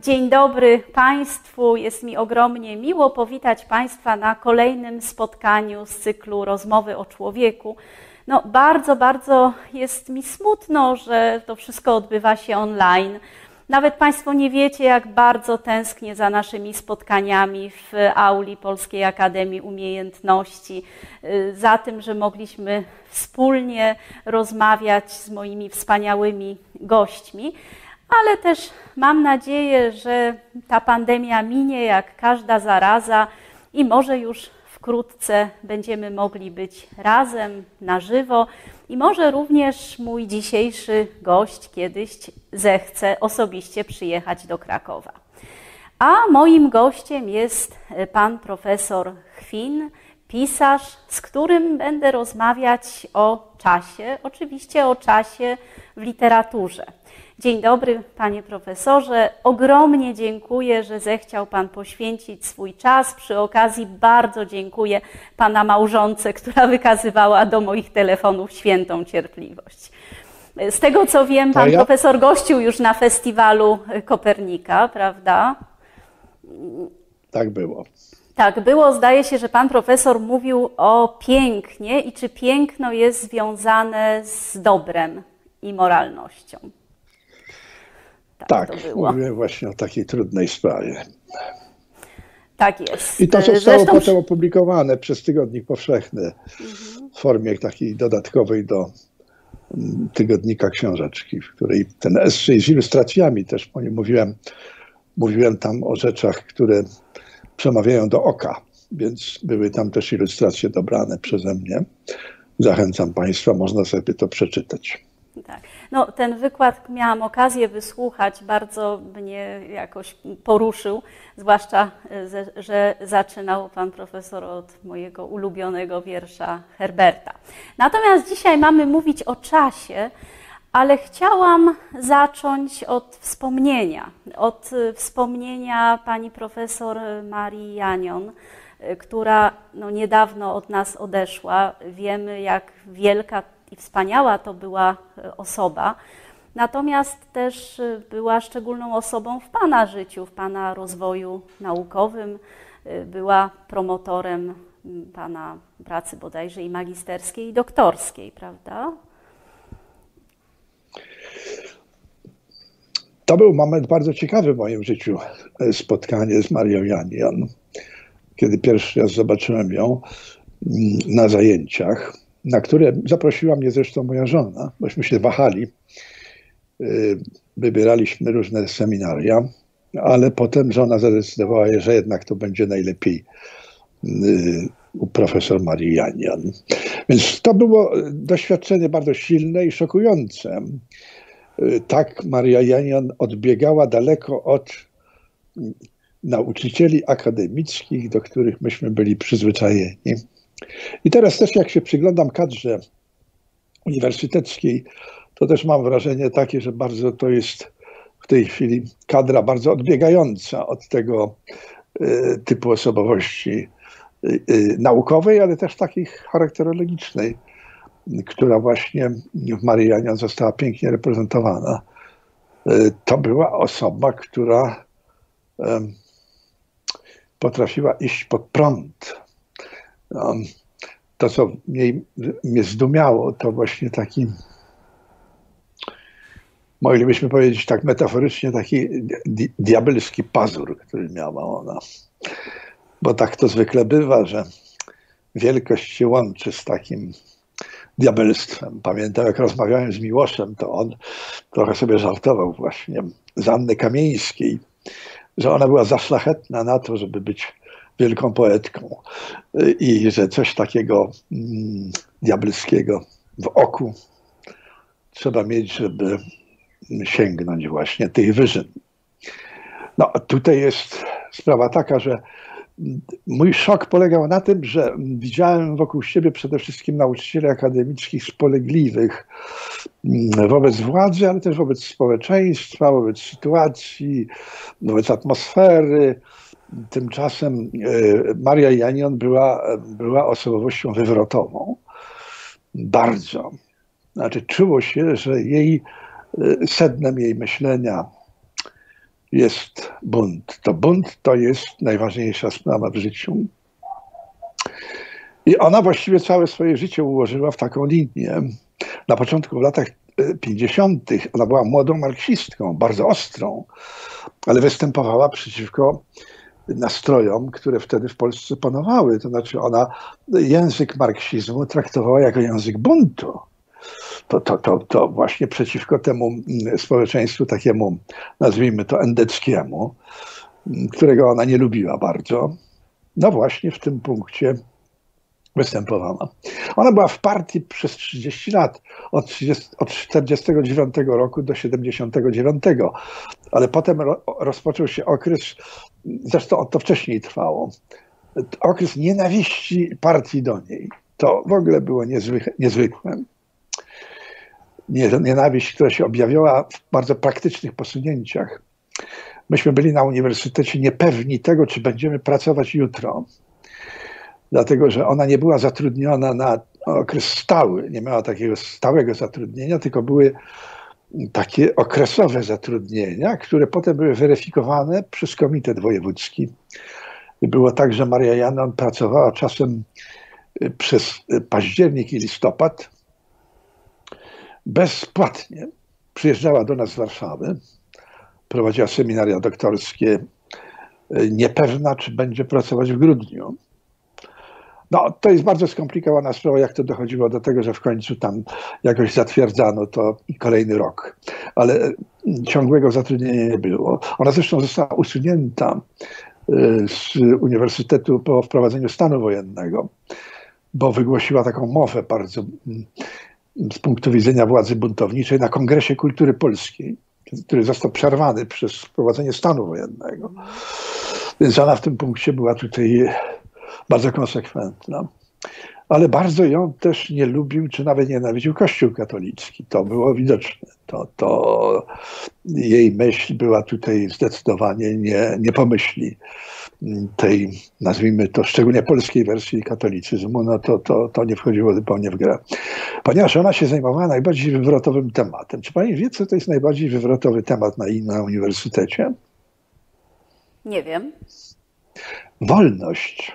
Dzień dobry Państwu. Jest mi ogromnie miło powitać Państwa na kolejnym spotkaniu z cyklu Rozmowy o człowieku. No, bardzo, bardzo jest mi smutno, że to wszystko odbywa się online. Nawet Państwo nie wiecie, jak bardzo tęsknię za naszymi spotkaniami w auli Polskiej Akademii Umiejętności, y, za tym, że mogliśmy wspólnie rozmawiać z moimi wspaniałymi gośćmi ale też mam nadzieję, że ta pandemia minie jak każda zaraza i może już wkrótce będziemy mogli być razem na żywo i może również mój dzisiejszy gość kiedyś zechce osobiście przyjechać do Krakowa. A moim gościem jest pan profesor Chwin, pisarz, z którym będę rozmawiać o czasie, oczywiście o czasie w literaturze. Dzień dobry, panie profesorze. Ogromnie dziękuję, że zechciał pan poświęcić swój czas. Przy okazji bardzo dziękuję pana małżonce, która wykazywała do moich telefonów świętą cierpliwość. Z tego co wiem, pan ja... profesor gościł już na festiwalu Kopernika, prawda? Tak było. Tak było. Zdaje się, że pan profesor mówił o pięknie i czy piękno jest związane z dobrem i moralnością. Tak, tak mówię właśnie o takiej trudnej sprawie. Tak jest. I to zostało Zresztą... potem opublikowane przez Tygodnik Powszechny mhm. w formie takiej dodatkowej do mm, tygodnika książeczki, w której ten esej z ilustracjami też, bo nie mówiłem, mówiłem tam o rzeczach, które przemawiają do oka, więc były tam też ilustracje dobrane przeze mnie. Zachęcam Państwa, można sobie to przeczytać. Tak. No, ten wykład miałam okazję wysłuchać, bardzo mnie jakoś poruszył, zwłaszcza, że zaczynał pan profesor od mojego ulubionego wiersza Herberta. Natomiast dzisiaj mamy mówić o czasie, ale chciałam zacząć od wspomnienia, od wspomnienia pani profesor Marii Janion, która no, niedawno od nas odeszła. Wiemy, jak wielka i wspaniała to była e, osoba. Natomiast też e, była szczególną osobą w Pana życiu, w Pana rozwoju naukowym. E, była promotorem Pana pracy bodajże i magisterskiej, i doktorskiej, prawda? To był moment bardzo ciekawy w moim życiu, spotkanie z Marią Janion. Kiedy pierwszy raz zobaczyłem ją na zajęciach, na które zaprosiła mnie zresztą moja żona, bośmy się wahali. Y, wybieraliśmy różne seminaria, ale potem żona zadecydowała, że jednak to będzie najlepiej y, u profesor Marii Janian. Więc to było doświadczenie bardzo silne i szokujące. Y, tak Maria Janian odbiegała daleko od nauczycieli akademickich, do których myśmy byli przyzwyczajeni. I teraz też jak się przyglądam kadrze uniwersyteckiej, to też mam wrażenie takie, że bardzo to jest w tej chwili kadra bardzo odbiegająca od tego y, typu osobowości y, y, naukowej, ale też takiej charakterologicznej, która właśnie w Marianie została pięknie reprezentowana. To była osoba, która potrafiła iść pod prąd to, co mnie, mnie zdumiało, to właśnie taki, moglibyśmy powiedzieć tak metaforycznie, taki di diabelski pazur, który miała ona. Bo tak to zwykle bywa, że wielkość się łączy z takim diabelstwem. Pamiętam, jak rozmawiałem z Miłoszem, to on trochę sobie żartował właśnie z Anny Kamieńskiej, że ona była za szlachetna na to, żeby być wielką poetką i że coś takiego mm, diabelskiego w oku trzeba mieć, żeby sięgnąć właśnie tych wyżyn. No tutaj jest sprawa taka, że mój szok polegał na tym, że widziałem wokół siebie przede wszystkim nauczycieli akademickich spolegliwych mm, wobec władzy, ale też wobec społeczeństwa, wobec sytuacji, wobec atmosfery, Tymczasem e, Maria Janion była, była osobowością wywrotową. Bardzo. Znaczy, czuło się, że jej e, sednem jej myślenia jest bunt. To bunt to jest najważniejsza sprawa w życiu. I ona właściwie całe swoje życie ułożyła w taką linię. Na początku, w latach 50. ona była młodą marksistką, bardzo ostrą, ale występowała przeciwko nastrojom, które wtedy w Polsce panowały. To znaczy ona język marksizmu traktowała jako język buntu. To, to, to, to właśnie przeciwko temu społeczeństwu takiemu, nazwijmy to endeckiemu, którego ona nie lubiła bardzo. No właśnie w tym punkcie występowała. Ona była w partii przez 30 lat, od, 30, od 49 roku do 79, ale potem ro, rozpoczął się okres, zresztą to wcześniej trwało, okres nienawiści partii do niej. To w ogóle było niezwykłe. niezwykłe. Nienawiść, która się objawiała w bardzo praktycznych posunięciach. Myśmy byli na uniwersytecie niepewni tego, czy będziemy pracować jutro dlatego że ona nie była zatrudniona na okres stały, nie miała takiego stałego zatrudnienia, tylko były takie okresowe zatrudnienia, które potem były weryfikowane przez Komitet Wojewódzki. Było tak, że Maria Janon pracowała czasem y, przez październik i listopad bezpłatnie. Przyjeżdżała do nas z Warszawy, prowadziła seminaria doktorskie, y, niepewna, czy będzie pracować w grudniu. No, to jest bardzo skomplikowana sprawa, jak to dochodziło do tego, że w końcu tam jakoś zatwierdzano to i kolejny rok. Ale mm, ciągłego zatrudnienia nie było. Ona zresztą została usunięta y, z uniwersytetu po wprowadzeniu stanu wojennego, bo wygłosiła taką mowę bardzo mm, z punktu widzenia władzy buntowniczej na Kongresie Kultury Polskiej, który został przerwany przez wprowadzenie stanu wojennego. Więc ona w tym punkcie była tutaj bardzo konsekwentna. Ale bardzo ją też nie lubił, czy nawet nienawidził Kościół katolicki. To było widoczne. To, to jej myśl była tutaj zdecydowanie nie, nie pomyśli tej, nazwijmy to, szczególnie polskiej wersji katolicyzmu, no to, to, to nie wchodziło zupełnie w grę. Ponieważ ona się zajmowała najbardziej wywrotowym tematem. Czy pani wie, co to jest najbardziej wywrotowy temat na, na uniwersytecie? Nie wiem. Wolność.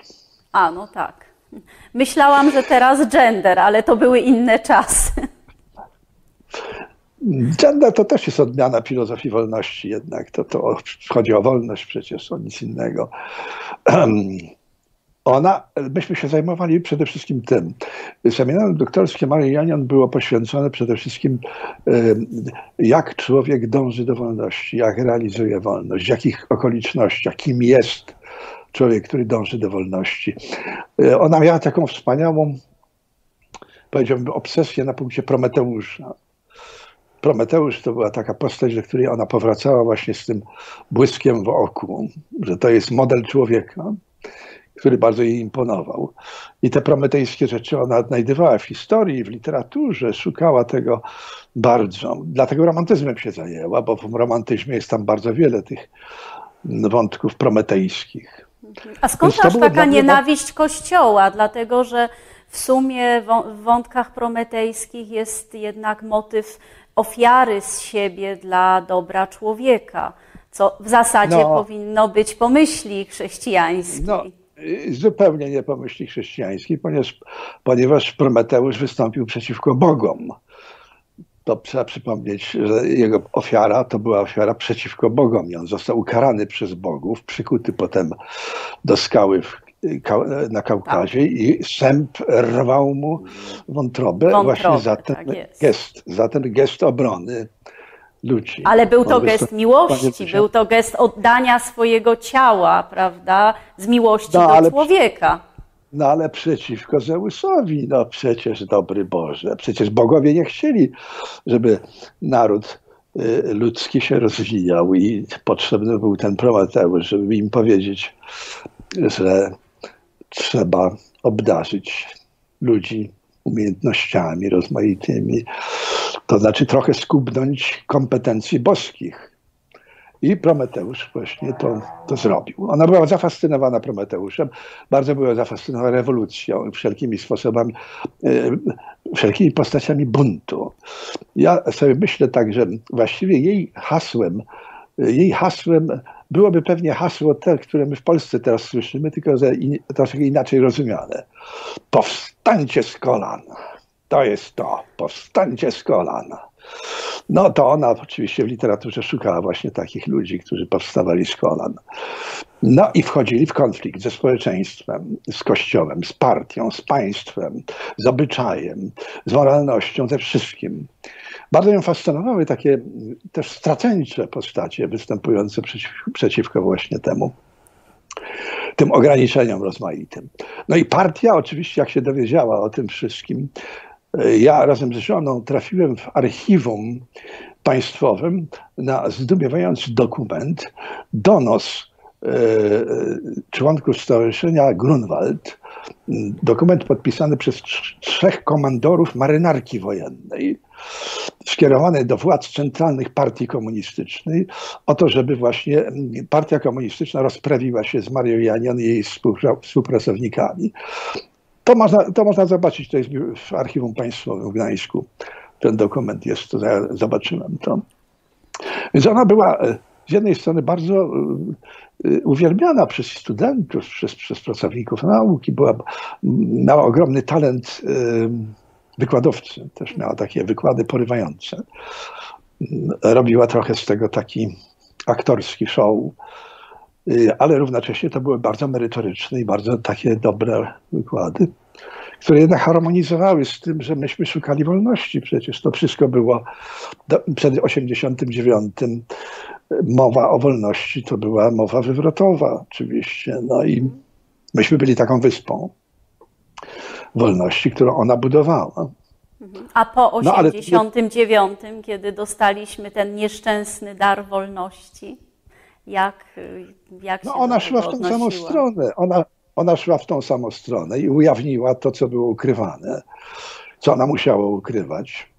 A, no tak. Myślałam, że teraz gender, ale to były inne czasy. Gender to też jest odmiana filozofii wolności jednak. To, to chodzi o wolność przecież, o nic innego. Ona, myśmy się zajmowali przede wszystkim tym. Seminarium doktorskie Marii Janion było poświęcone przede wszystkim jak człowiek dąży do wolności, jak realizuje wolność, w jakich okolicznościach, kim jest, człowiek, który dąży do wolności. E, ona miała taką wspaniałą, powiedziałbym, obsesję na punkcie Prometeusza. Prometeusz to była taka postać, do której ona powracała właśnie z tym błyskiem w oku, że to jest model człowieka, który bardzo jej imponował. I te prometejskie rzeczy ona odnajdywała w historii, w literaturze, szukała tego bardzo. Dlatego romantyzmem się zajęła, bo w romantyzmie jest tam bardzo wiele tych wątków prometejskich. A skąd aż taka nienawiść Kościoła? Dlatego, że w sumie w wątkach prometejskich jest jednak motyw ofiary z siebie dla dobra człowieka, co w zasadzie no, powinno być pomyśli chrześcijańskiej. No, zupełnie nie pomyśli chrześcijańskiej, ponieważ, ponieważ Prometeusz wystąpił przeciwko Bogom to trzeba przypomnieć, że jego ofiara to była ofiara przeciwko Bogom. I on został ukarany przez Bogów, przykuty potem do skały w, na Kaukazie tak. i sęp rwał mu wątrobę, wątrobę właśnie za ten tak gest, za ten gest obrony ludzi. Ale był to gest miłości, był to gest oddania swojego ciała, prawda, z miłości no, do człowieka. No ale przeciwko Zeusowi, no przecież dobry Boże, przecież bogowie nie chcieli, żeby naród y, ludzki się rozwijał i potrzebny był ten Prometeusz, żeby im powiedzieć, że trzeba obdarzyć ludzi umiejętnościami rozmaitymi, to znaczy trochę skubnąć kompetencji boskich. I Prometeusz właśnie to, to zrobił. Ona była zafascynowana Prometeuszem, bardzo była zafascynowana rewolucją, wszelkimi sposobami, e, wszelkimi postaciami buntu. Ja sobie myślę tak, że właściwie jej hasłem jej hasłem byłoby pewnie hasło te, które my w Polsce teraz słyszymy, tylko że in, troszkę inaczej rozumiane. Powstańcie z kolan. To jest to. Powstańcie z kolan. No to ona oczywiście w literaturze szukała właśnie takich ludzi, którzy powstawali z kolan. No i wchodzili w konflikt ze społeczeństwem, z kościołem, z partią, z państwem, z obyczajem, z moralnością, ze wszystkim. Bardzo ją fascynowały takie też straceńcze postacie występujące przeciw, przeciwko właśnie temu tym ograniczeniom rozmaitym. No i partia oczywiście, jak się dowiedziała o tym wszystkim, ja razem z żoną trafiłem w archiwum państwowym na zdumiewający dokument, donos e, członków Stowarzyszenia Grunwald, dokument podpisany przez trzech komandorów marynarki wojennej, skierowany do władz centralnych partii komunistycznej, o to, żeby właśnie partia komunistyczna rozprawiła się z Marią Janion i jej współpracownikami. To można, to można zobaczyć, to jest w Archiwum Państwowym w Gdańsku. Ten dokument jest, zobaczyłem to. Więc ona była e, z jednej strony bardzo e, e, uwielbiana przez studentów, przez, przez pracowników nauki, była, miała ogromny talent wykładowcy, też miała takie wykłady porywające. Robiła trochę z tego taki aktorski show, ale równocześnie to były bardzo merytoryczne i bardzo takie dobre wykłady, które jednak harmonizowały z tym, że myśmy szukali wolności. Przecież to wszystko było do, przed 89. Mowa o wolności to była mowa wywrotowa oczywiście. No i myśmy byli taką wyspą wolności, którą ona budowała. A po 89, no, ale... kiedy dostaliśmy ten nieszczęsny dar wolności, jak, jak no, ona szła w tą samą stronę. Ona, ona szła w tą samą stronę i ujawniła to, co było ukrywane, co ona musiała ukrywać,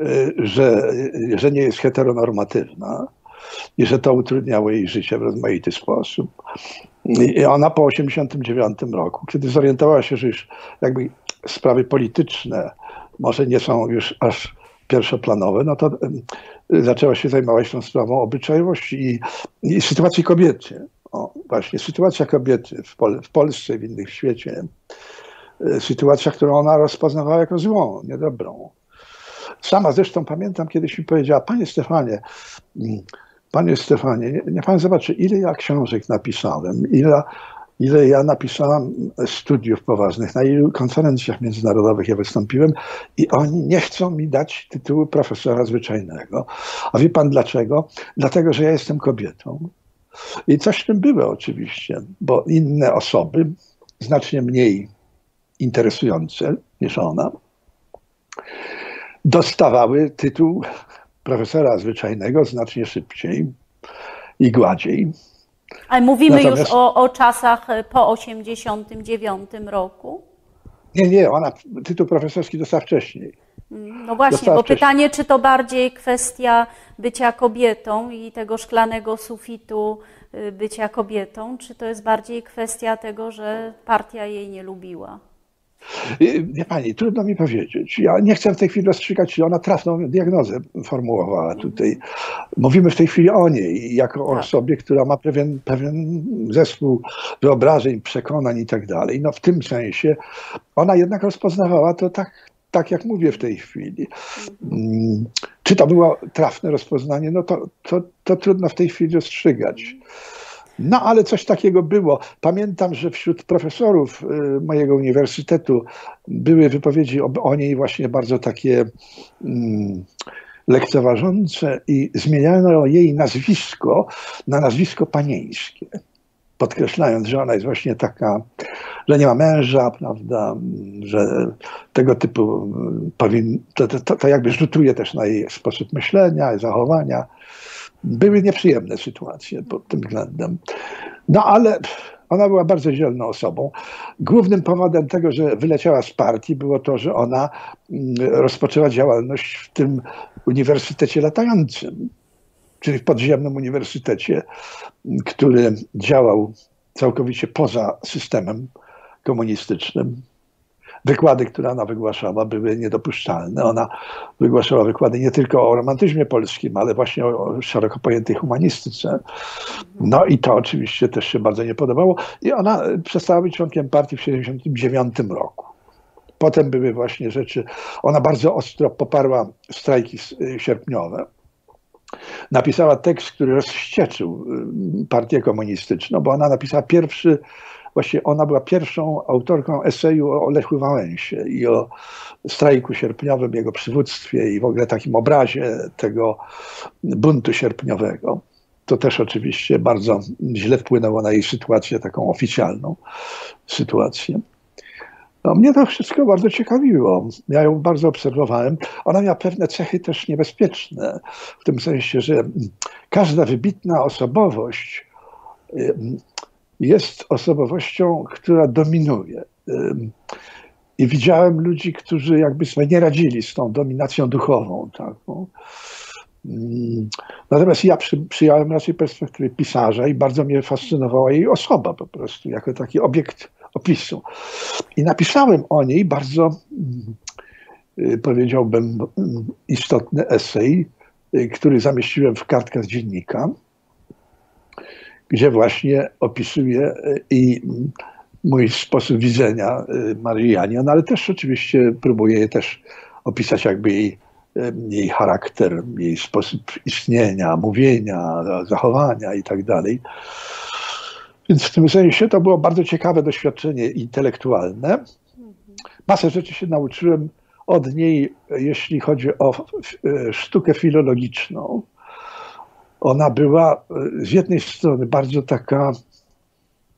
y, że, że nie jest heteronormatywna i że to utrudniało jej życie w rozmaity sposób. I ona po 89 roku, kiedy zorientowała się, że już jakby sprawy polityczne może nie są już aż pierwszoplanowe, no to zaczęła się zajmować tą sprawą obyczajowości i, i sytuacji kobiety. O, właśnie, sytuacja kobiety w, Pol w Polsce i w innych w świecie. E, sytuacja, którą ona rozpoznawała jako złą, niedobrą. Sama zresztą pamiętam, kiedyś mi powiedziała, panie Stefanie, mm, panie Stefanie, nie pan zobaczy, ile ja książek napisałem, ile ile ja napisałam studiów poważnych, na ilu konferencjach międzynarodowych ja wystąpiłem i oni nie chcą mi dać tytułu profesora zwyczajnego. A wie pan dlaczego? Dlatego, że ja jestem kobietą. I coś w tym było oczywiście, bo inne osoby, znacznie mniej interesujące niż ona, dostawały tytuł profesora zwyczajnego znacznie szybciej i gładziej. Ale mówimy Natomiast... już o, o czasach e, po 89 roku? Nie, nie, ona tytuł profesorski dostała wcześniej. Mm, no właśnie, dostała bo wcześniej. pytanie, czy to bardziej kwestia bycia kobietą i tego szklanego sufitu y, bycia kobietą, czy to jest bardziej kwestia tego, że partia jej nie lubiła? Wie pani, trudno mi powiedzieć. Ja nie chcę w tej chwili rozstrzygać, czy ona trafną diagnozę formułowała tutaj. Mówimy w tej chwili o niej, jako o tak. osobie, która ma pewien, pewien zespół wyobrażeń, przekonań i tak dalej. No w tym sensie ona jednak rozpoznawała to tak, tak jak mówię w tej chwili. Mm, czy to było trafne rozpoznanie? No to, to, to trudno w tej chwili rozstrzygać. No ale coś takiego było. Pamiętam, że wśród profesorów y, mojego uniwersytetu były wypowiedzi o, niej właśnie bardzo takie mm, lekceważące i zmieniano jej nazwisko na nazwisko panieńskie. Podkreślając, że ona jest właśnie taka, że nie ma męża, prawda, że tego typu powin, to, to, to jakby rzutuje też na jej sposób myślenia, zachowania były nieprzyjemne sytuacje pod tym względem. No ale ona była bardzo dzielną osobą. Głównym powodem tego, że wyleciała z partii było to, że ona mm, rozpoczęła działalność w tym uniwersytecie latającym, czyli w podziemnym uniwersytecie, który działał całkowicie poza systemem komunistycznym. Wykłady, które ona wygłaszała, były niedopuszczalne. Ona wygłaszała wykłady nie tylko o romantyzmie polskim, ale właśnie o szeroko pojętej humanistyce. No i to oczywiście też się bardzo nie podobało. I ona przestała być członkiem partii w 1979 roku. Potem były właśnie rzeczy, ona bardzo ostro poparła strajki sierpniowe. Napisała tekst, który rozścieczył y, partię komunistyczną, bo ona napisała pierwszy Właśnie ona była pierwszą autorką eseju o Lechu Wałęsie i o strajku sierpniowym, jego przywództwie i w ogóle takim obrazie tego buntu sierpniowego. To też oczywiście bardzo źle wpłynęło na jej sytuację, taką oficjalną sytuację. No, mnie to wszystko bardzo ciekawiło. Ja ją bardzo obserwowałem. Ona miała pewne cechy też niebezpieczne, w tym sensie, że każda wybitna osobowość jest osobowością, która dominuje. I widziałem ludzi, którzy jakby sobie nie radzili z tą dominacją duchową. Taką. Natomiast ja przy, przyjąłem raczej perspektywy pisarza i bardzo mnie fascynowała jej osoba po prostu, jako taki obiekt opisu. I napisałem o niej bardzo, y, powiedziałbym, istotny esej, y, który zamieściłem w kartkach z dziennika gdzie właśnie opisuje e, i mój sposób widzenia e, Marii Janion, ale też oczywiście próbuje też opisać jakby jej, e, jej charakter, jej sposób istnienia, mówienia, zachowania i tak dalej. Więc w tym sensie to było bardzo ciekawe doświadczenie intelektualne. Masę rzeczy się nauczyłem od niej, jeśli chodzi o sztukę filologiczną ona była e, z jednej strony bardzo taka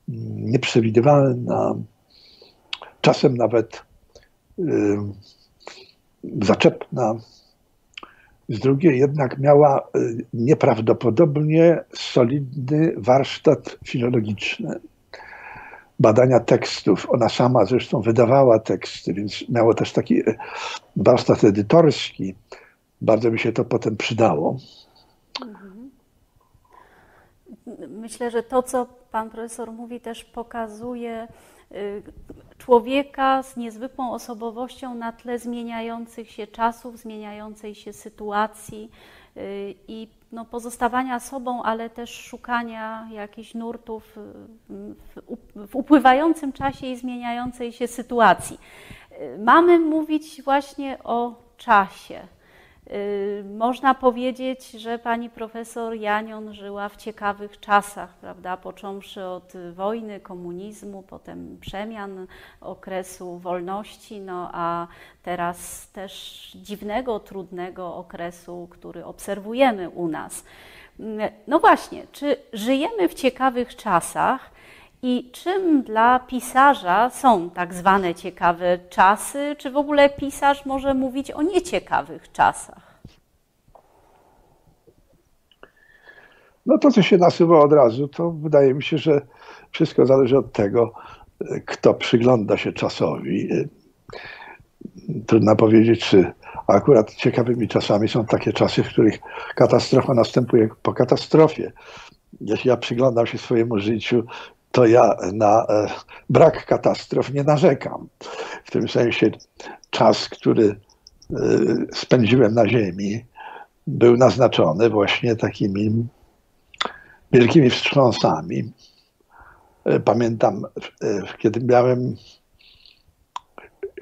mm, nieprzewidywalna, czasem nawet zaczepna. Z drugiej jednak miała e, nieprawdopodobnie solidny warsztat filologiczny. Badania tekstów. Ona sama zresztą wydawała teksty, więc miała też taki warsztat edytorski. Bardzo mi się to potem przydało. Myślę, że to, co pan profesor mówi, też pokazuje y, człowieka z niezwykłą osobowością na tle zmieniających się czasów, zmieniającej się sytuacji y, i no, pozostawania sobą, ale też szukania jakichś nurtów w, w upływającym czasie i zmieniającej się sytuacji. Y, mamy mówić właśnie o czasie. Y, można powiedzieć, że pani profesor Janion żyła w ciekawych czasach, prawda? Począwszy od wojny, komunizmu, potem przemian, okresu wolności, no a teraz też dziwnego, trudnego okresu, który obserwujemy u nas. Y, no właśnie, czy żyjemy w ciekawych czasach? I czym dla pisarza są tak zwane ciekawe czasy? Czy w ogóle pisarz może mówić o nieciekawych czasach? No to, co się nasuwa od razu, to wydaje mi się, że wszystko zależy od tego, kto przygląda się czasowi. Trudno powiedzieć, czy akurat ciekawymi czasami są takie czasy, w których katastrofa następuje po katastrofie. Jeśli ja przyglądam się swojemu życiu, to ja na e, brak katastrof nie narzekam. W tym sensie czas, który e, spędziłem na Ziemi, był naznaczony właśnie takimi wielkimi wstrząsami. E, pamiętam, kiedy miałem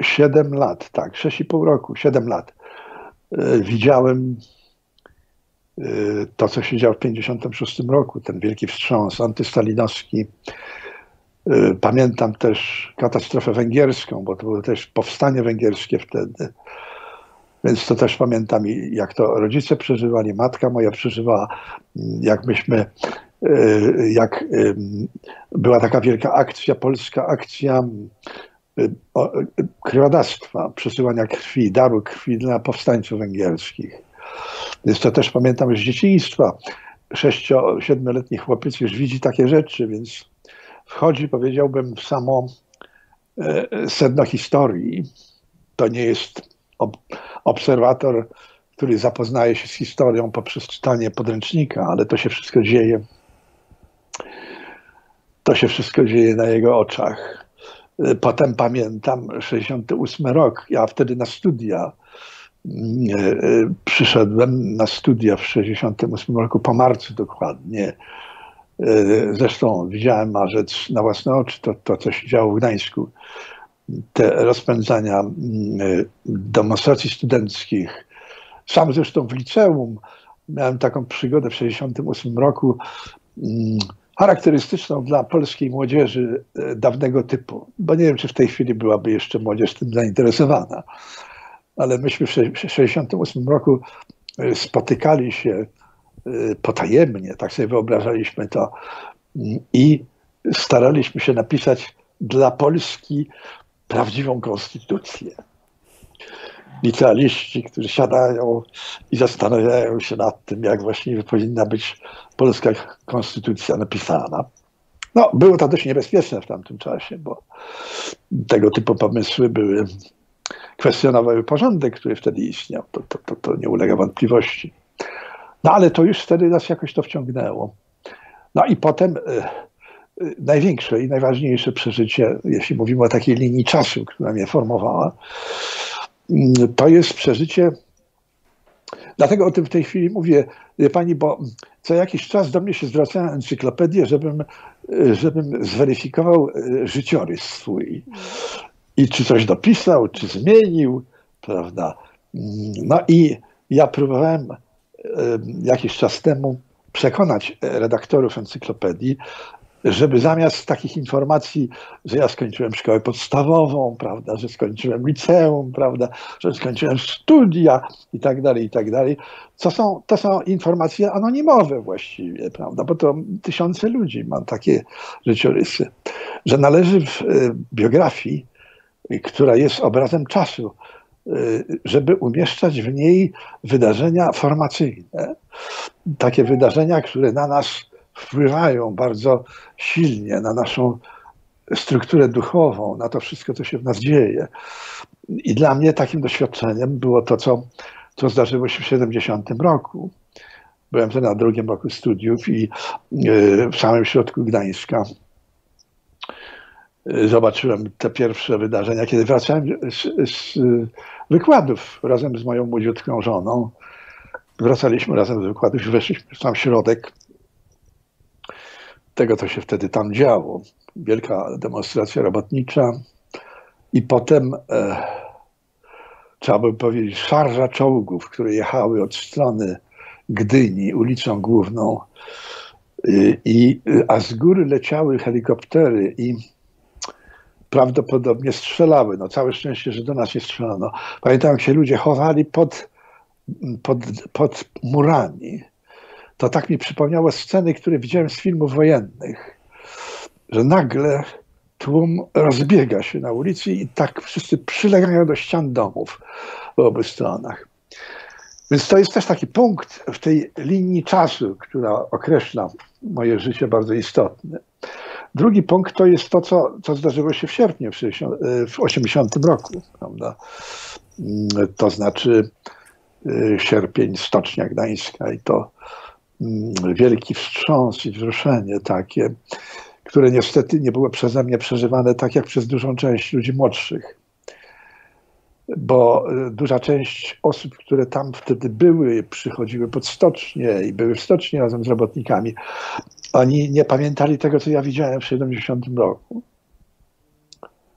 7 lat, tak, 6,5 roku, 7 lat, widziałem to, co się działo w 1956 roku, ten wielki wstrząs antystalinowski. Y, pamiętam też katastrofę węgierską, bo to było też powstanie węgierskie wtedy. Więc to też pamiętam, jak to rodzice przeżywali, matka moja przeżywała, jak myśmy, y, jak była taka wielka akcja, polska akcja krwiodawstwa, przesyłania krwi, daru krwi dla powstańców węgierskich. Więc to też pamiętam z dzieciństwa. Sześcio, siedmioletni chłopiec już widzi takie rzeczy, więc wchodzi, powiedziałbym, w samo e, sedno historii. To nie jest obserwator, który zapoznaje się z historią poprzez czytanie podręcznika, ale to się wszystko dzieje. To się wszystko dzieje na jego oczach. Potem pamiętam 68 rok, ja wtedy na studia przyszedłem na studia w 68 roku, po marcu dokładnie. Zresztą widziałem marzec na własne oczy, to, to co się działo w Gdańsku. Te rozpędzania demonstracji studenckich. Sam zresztą w liceum miałem taką przygodę w 68 roku charakterystyczną dla polskiej młodzieży e, dawnego typu, bo nie wiem, czy w tej chwili byłaby jeszcze młodzież tym zainteresowana, ale myśmy w 1968 roku e, spotykali się e, potajemnie, tak sobie wyobrażaliśmy to, mm, i staraliśmy się napisać dla Polski prawdziwą konstytucję licealiści, którzy siadają i zastanawiają się nad tym, jak właściwie powinna być polska konstytucja napisana. No, było to dość niebezpieczne w tamtym czasie, bo tego typu pomysły były, kwestionowały porządek, który wtedy istniał. To, to, to, to nie ulega wątpliwości. No ale to już wtedy nas jakoś to wciągnęło. No i potem e, e, największe i najważniejsze przeżycie, jeśli mówimy o takiej linii czasu, która mnie formowała, to jest przeżycie. Dlatego o tym w tej chwili mówię, pani, bo co jakiś czas do mnie się zwracają encyklopedie, żebym, żebym zweryfikował e, życiorys swój. I czy coś dopisał, czy zmienił, prawda? No i ja próbowałem e, jakiś czas temu przekonać redaktorów encyklopedii, żeby zamiast takich informacji, że ja skończyłem szkołę podstawową, prawda, że skończyłem liceum, prawda, że skończyłem studia i tak dalej, i tak dalej, co są, to są informacje anonimowe właściwie, prawda, bo to tysiące ludzi ma takie życiorysy, że należy w e, biografii, która jest obrazem czasu, e, żeby umieszczać w niej wydarzenia formacyjne, takie wydarzenia, które na nas wpływają bardzo silnie na naszą strukturę duchową, na to wszystko, co się w nas dzieje. I dla mnie takim doświadczeniem było to, co, co zdarzyło się w 70 roku. Byłem wtedy na drugim roku studiów i e, w samym środku Gdańska zobaczyłem te pierwsze wydarzenia, kiedy wracałem z, z wykładów razem z moją młodziutką żoną. Wracaliśmy razem z wykładów weszliśmy w sam środek tego, co się wtedy tam działo. Wielka demonstracja robotnicza i potem e, trzeba by powiedzieć szarża czołgów, które jechały od strony Gdyni ulicą główną i, a z góry leciały helikoptery i prawdopodobnie strzelały. No całe szczęście, że do nas nie strzelano. Pamiętam, jak się ludzie chowali pod, pod, pod murami to tak mi przypomniało sceny, które widziałem z filmów wojennych, że nagle tłum rozbiega się na ulicy i tak wszyscy przylegają do ścian domów w obu stronach. Więc to jest też taki punkt w tej linii czasu, która określa moje życie bardzo istotny. Drugi punkt to jest to, co, co zdarzyło się w sierpniu w, 60, w 80 roku. Prawda? To znaczy y, sierpień, Stocznia Gdańska i to Mm, wielki wstrząs i wzruszenie takie, które niestety nie było przeze mnie przeżywane tak jak przez dużą część ludzi młodszych. Bo e, duża część osób, które tam wtedy były, przychodziły pod stocznie i były w stoczni razem z robotnikami, oni nie pamiętali tego, co ja widziałem w 70 roku.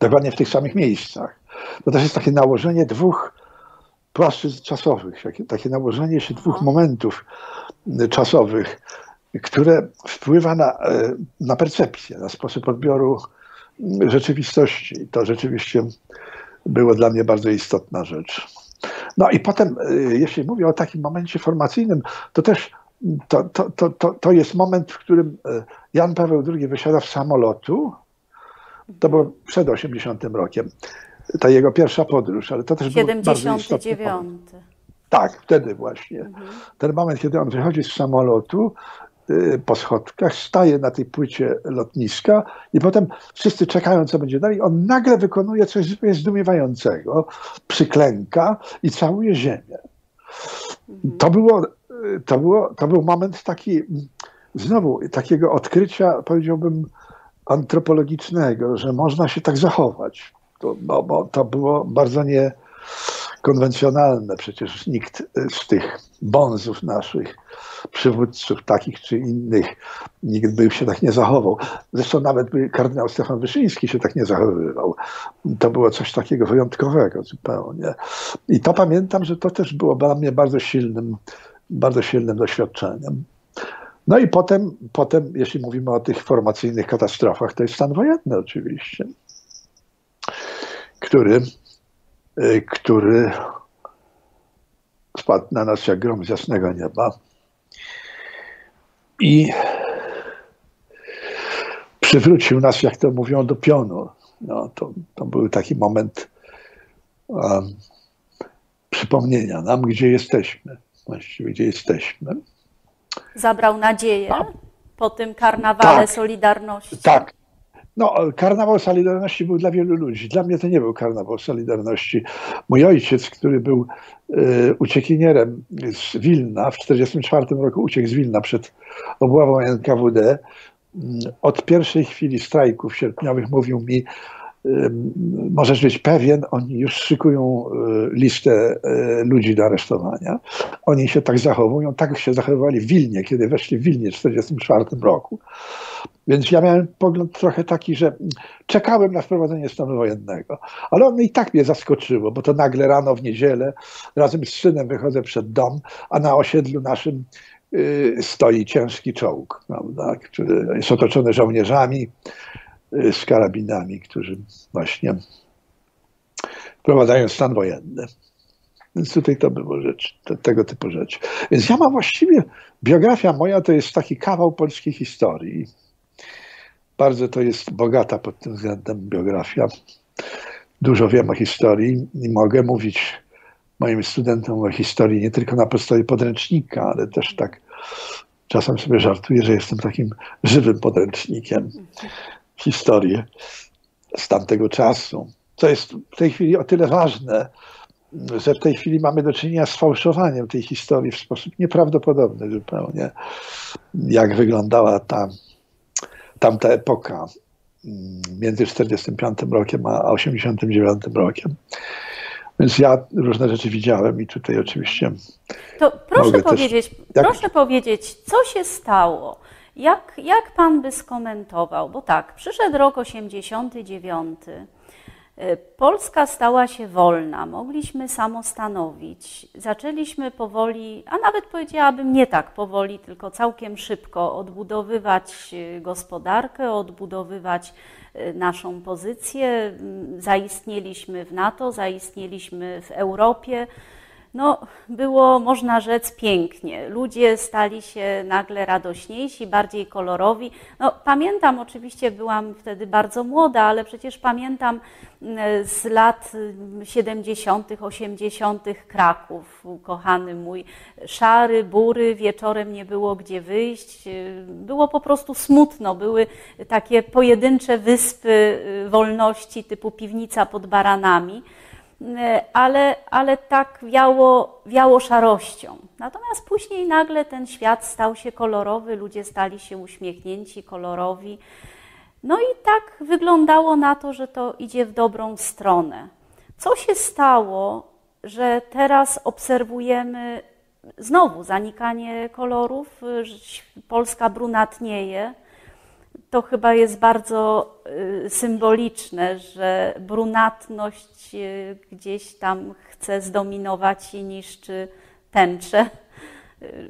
Dokładnie w tych samych miejscach. To też jest takie nałożenie dwóch płaszczyzn czasowych, takie nałożenie się dwóch momentów czasowych, które wpływa na, e, na percepcję, na sposób odbioru rzeczywistości. To rzeczywiście było dla mnie bardzo istotna rzecz. No i potem, e, jeśli mówię o takim momencie formacyjnym, to też to, to, to, to, to jest moment, w którym e, Jan Paweł II wysiada z samolotu. To było przed 80 rokiem. Ta jego pierwsza podróż, ale to też 79. było bardzo tak, wtedy właśnie. Mhm. Ten moment, kiedy on wychodzi z samolotu y, po schodkach, staje na tej płycie lotniska i potem wszyscy czekają, co będzie dalej. On nagle wykonuje coś zupełnie zdumiewającego, przyklęka i całuje ziemię. Mhm. To, było, y, to, było, to był moment taki, znowu, takiego odkrycia, powiedziałbym, antropologicznego, że można się tak zachować. To, bo, bo to było bardzo niekonwencjonalne. Przecież nikt z tych bonzów naszych, przywódców takich czy innych, nikt by się tak nie zachował. Zresztą nawet by kardynał Stefan Wyszyński się tak nie zachowywał. To było coś takiego wyjątkowego zupełnie. I to pamiętam, że to też było dla mnie bardzo silnym, bardzo silnym doświadczeniem. No i potem, potem, jeśli mówimy o tych formacyjnych katastrofach, to jest stan wojenny oczywiście, który, y, który spadł na nas jak grom z jasnego nieba i przywrócił nas, jak to mówią, do pionu. No, to, to był taki moment um, przypomnienia nam, gdzie jesteśmy, właściwie gdzie jesteśmy zabrał nadzieję tak. po tym karnawale tak. Solidarności. Tak. No, karnawał Solidarności był dla wielu ludzi. Dla mnie to nie był karnawał Solidarności. Mój ojciec, który był y, uciekinierem z Wilna, w 1944 roku uciekł z Wilna przed obławą NKWD, mm, od pierwszej chwili strajków sierpniowych mówił mi, możesz być pewien, oni już szykują y, listę y, ludzi do aresztowania. Oni się tak zachowują, tak się zachowywali w Wilnie, kiedy weszli w Wilnie w 1944 roku. Więc ja miałem pogląd trochę taki, że czekałem na wprowadzenie stanu wojennego, ale on i tak mnie zaskoczyło, bo to nagle rano w niedzielę razem z synem wychodzę przed dom, a na osiedlu naszym y, stoi ciężki czołg, prawda, który jest otoczony żołnierzami z karabinami, którzy właśnie wprowadzają stan wojenny. Więc tutaj to było rzecz, te, tego typu rzeczy. Więc ja mam właściwie, biografia moja to jest taki kawał polskiej historii. Bardzo to jest bogata pod tym względem biografia. Dużo wiem o historii i mogę mówić moim studentom o historii nie tylko na podstawie podręcznika, ale też tak czasem sobie żartuję, że jestem takim żywym podręcznikiem historię z tamtego czasu. Co jest w tej chwili o tyle ważne, że w tej chwili mamy do czynienia z fałszowaniem tej historii w sposób nieprawdopodobny zupełnie, jak wyglądała ta, tamta epoka między 45 rokiem a 89 rokiem. Więc ja różne rzeczy widziałem i tutaj oczywiście. To proszę powiedzieć, też, jak... proszę powiedzieć, co się stało? Jak, jak pan by skomentował? Bo tak, przyszedł rok 89. Y, Polska stała się wolna, mogliśmy samostanowić, zaczęliśmy powoli, a nawet powiedziałabym nie tak powoli, tylko całkiem szybko odbudowywać y, gospodarkę, odbudowywać y, naszą pozycję. Zaistnieliśmy w NATO, zaistnieliśmy w Europie no, było, można rzec, pięknie. Ludzie stali się nagle radośniejsi, bardziej kolorowi. No, pamiętam, oczywiście byłam wtedy bardzo młoda, ale przecież pamiętam mm, z lat 70., 80. Kraków, kochany mój, szary, bury, wieczorem nie było gdzie wyjść. Było po prostu smutno. Były takie pojedyncze wyspy y, wolności typu piwnica pod baranami. E, ale, ale tak wiało, wiało szarością. Natomiast później nagle ten świat stał się kolorowy, ludzie stali się uśmiechnięci, kolorowi. No i tak wyglądało na to, że to idzie w dobrą stronę. Co się stało, że teraz obserwujemy znowu zanikanie kolorów, Polska brunatnieje, to chyba jest bardzo y, symboliczne, że brunatność y, gdzieś tam chce zdominować i niszczy tęczę, y,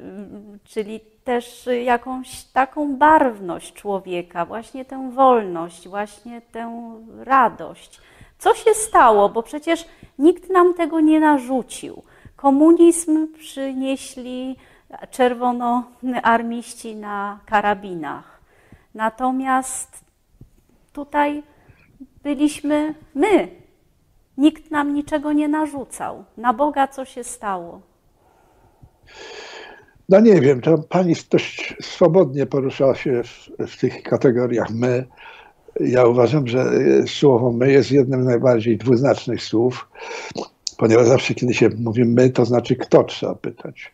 czyli też jakąś taką barwność człowieka, właśnie tę wolność, właśnie tę radość. Co się stało? Bo przecież nikt nam tego nie narzucił. Komunizm przynieśli czerwonoarmiści na karabinach Natomiast tutaj byliśmy my. Nikt nam niczego nie narzucał. Na Boga co się stało? No nie wiem, to pani dość swobodnie poruszała się w, w tych kategoriach my. Ja uważam, że słowo my jest jednym z najbardziej dwuznacznych słów, ponieważ zawsze, kiedy się mówi my, to znaczy kto trzeba pytać.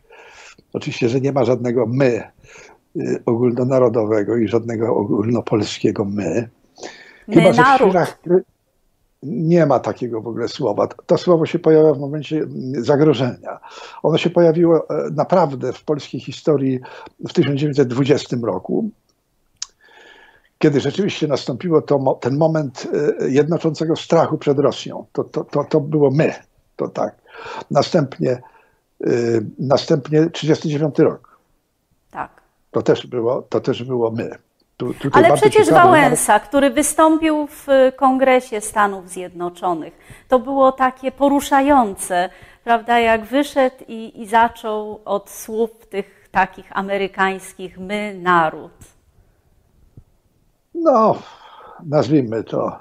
Oczywiście, że nie ma żadnego my ogólnonarodowego i żadnego ogólnopolskiego my. My Chyba, że naród. w chwilach, nie ma takiego w ogóle słowa. To słowo się pojawia w momencie mm, zagrożenia. Ono się pojawiło e, naprawdę w polskiej historii w 1920 roku, kiedy rzeczywiście nastąpiło to, ten moment e, jednoczącego strachu przed Rosją. To, to, to, to było my, to tak. Następnie, e, następnie 39 rok. To też było, to też było my. Tu, Ale przecież ciekawe, Wałęsa, który wystąpił w Kongresie Stanów Zjednoczonych, to było takie poruszające, prawda, jak wyszedł i, i zaczął od słów tych takich amerykańskich my, naród. No, nazwijmy to.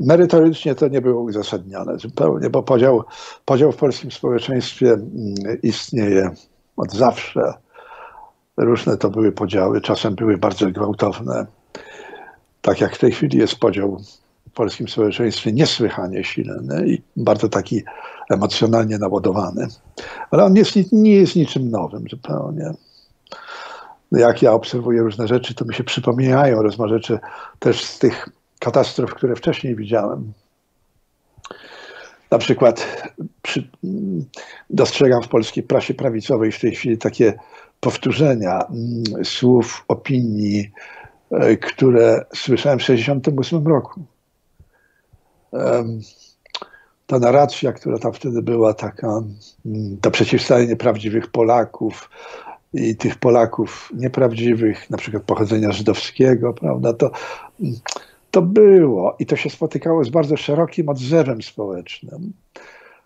Merytorycznie to nie było uzasadnione zupełnie, bo podział, podział w polskim społeczeństwie mm, istnieje od zawsze Różne to były podziały, czasem były bardzo gwałtowne. Tak jak w tej chwili jest podział w polskim społeczeństwie niesłychanie silny i bardzo taki emocjonalnie naładowany. Ale on jest, nie jest niczym nowym zupełnie. Jak ja obserwuję różne rzeczy, to mi się przypominają różne rzeczy też z tych katastrof, które wcześniej widziałem. Na przykład przy, dostrzegam w polskiej prasie prawicowej w tej chwili takie powtórzenia mm, słów, opinii, e, które słyszałem w 1968 roku. Ta narracja, która tam wtedy była, taka, mm, to przeciwstawienie prawdziwych Polaków i tych Polaków nieprawdziwych, na przykład pochodzenia żydowskiego, prawda, to, mm, to było i to się spotykało z bardzo szerokim odzewem społecznym.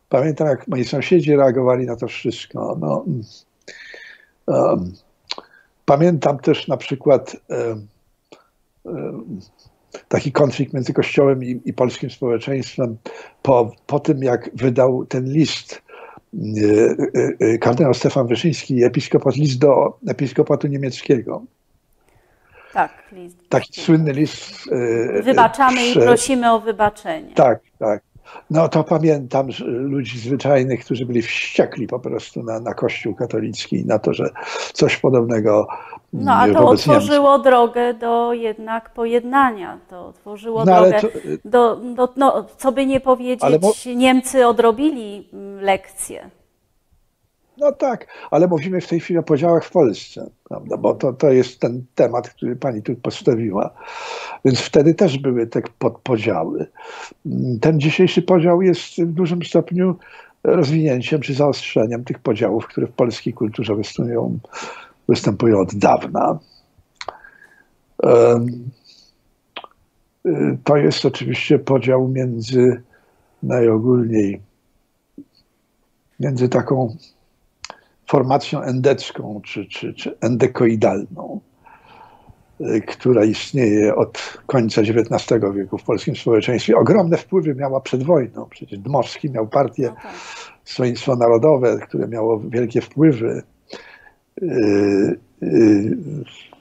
Pamiętam, jak moi sąsiedzi reagowali na to wszystko. No, Pamiętam też na przykład taki konflikt między Kościołem i, i polskim społeczeństwem po, po tym, jak wydał ten list e, e, e, kardynał Stefan Wyszyński, episkopat, list do episkopatu niemieckiego. Tak, list. Taki słynny list. Wybaczamy i prosimy o wybaczenie. Tak, tak. No to pamiętam ludzi zwyczajnych, którzy byli wściekli po prostu na, na Kościół katolicki, na to, że coś podobnego. No a to otworzyło Niemców. drogę do jednak pojednania. To otworzyło no, drogę to, do, do no, co by nie powiedzieć. Niemcy odrobili mm, lekcję. No tak, ale mówimy w tej chwili o podziałach w Polsce, prawda? bo to, to jest ten temat, który pani tu postawiła. Więc wtedy też były te podpodziały. Ten dzisiejszy podział jest w dużym stopniu rozwinięciem czy zaostrzeniem tych podziałów, które w polskiej kulturze występują, występują od dawna. To jest oczywiście podział między najogólniej między taką formacją endecką czy, czy, czy endekoidalną, y, która istnieje od końca XIX wieku w polskim społeczeństwie. Ogromne wpływy miała przed wojną. Przecież Dmowski miał partię no Stronnictwo Narodowe, które miało wielkie wpływy y, y,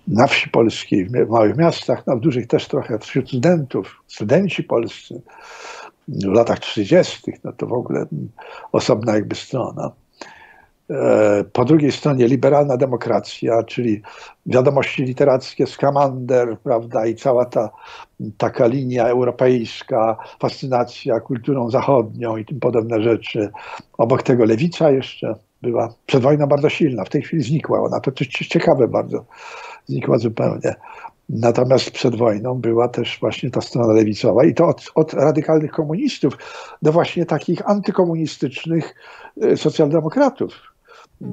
na wsi polskiej, w małych miastach, no w dużych też trochę wśród studentów, studenci polscy w latach 30., no to w ogóle osobna jakby strona. E, po drugiej stronie liberalna demokracja, czyli wiadomości literackie, Skamander, prawda, i cała ta taka linia europejska, fascynacja kulturą zachodnią i tym podobne rzeczy. Obok tego lewica jeszcze była przed wojną bardzo silna, w tej chwili znikła ona, to coś ciekawe bardzo, znikła zupełnie. Natomiast przed wojną była też właśnie ta strona lewicowa i to od, od radykalnych komunistów do właśnie takich antykomunistycznych e, socjaldemokratów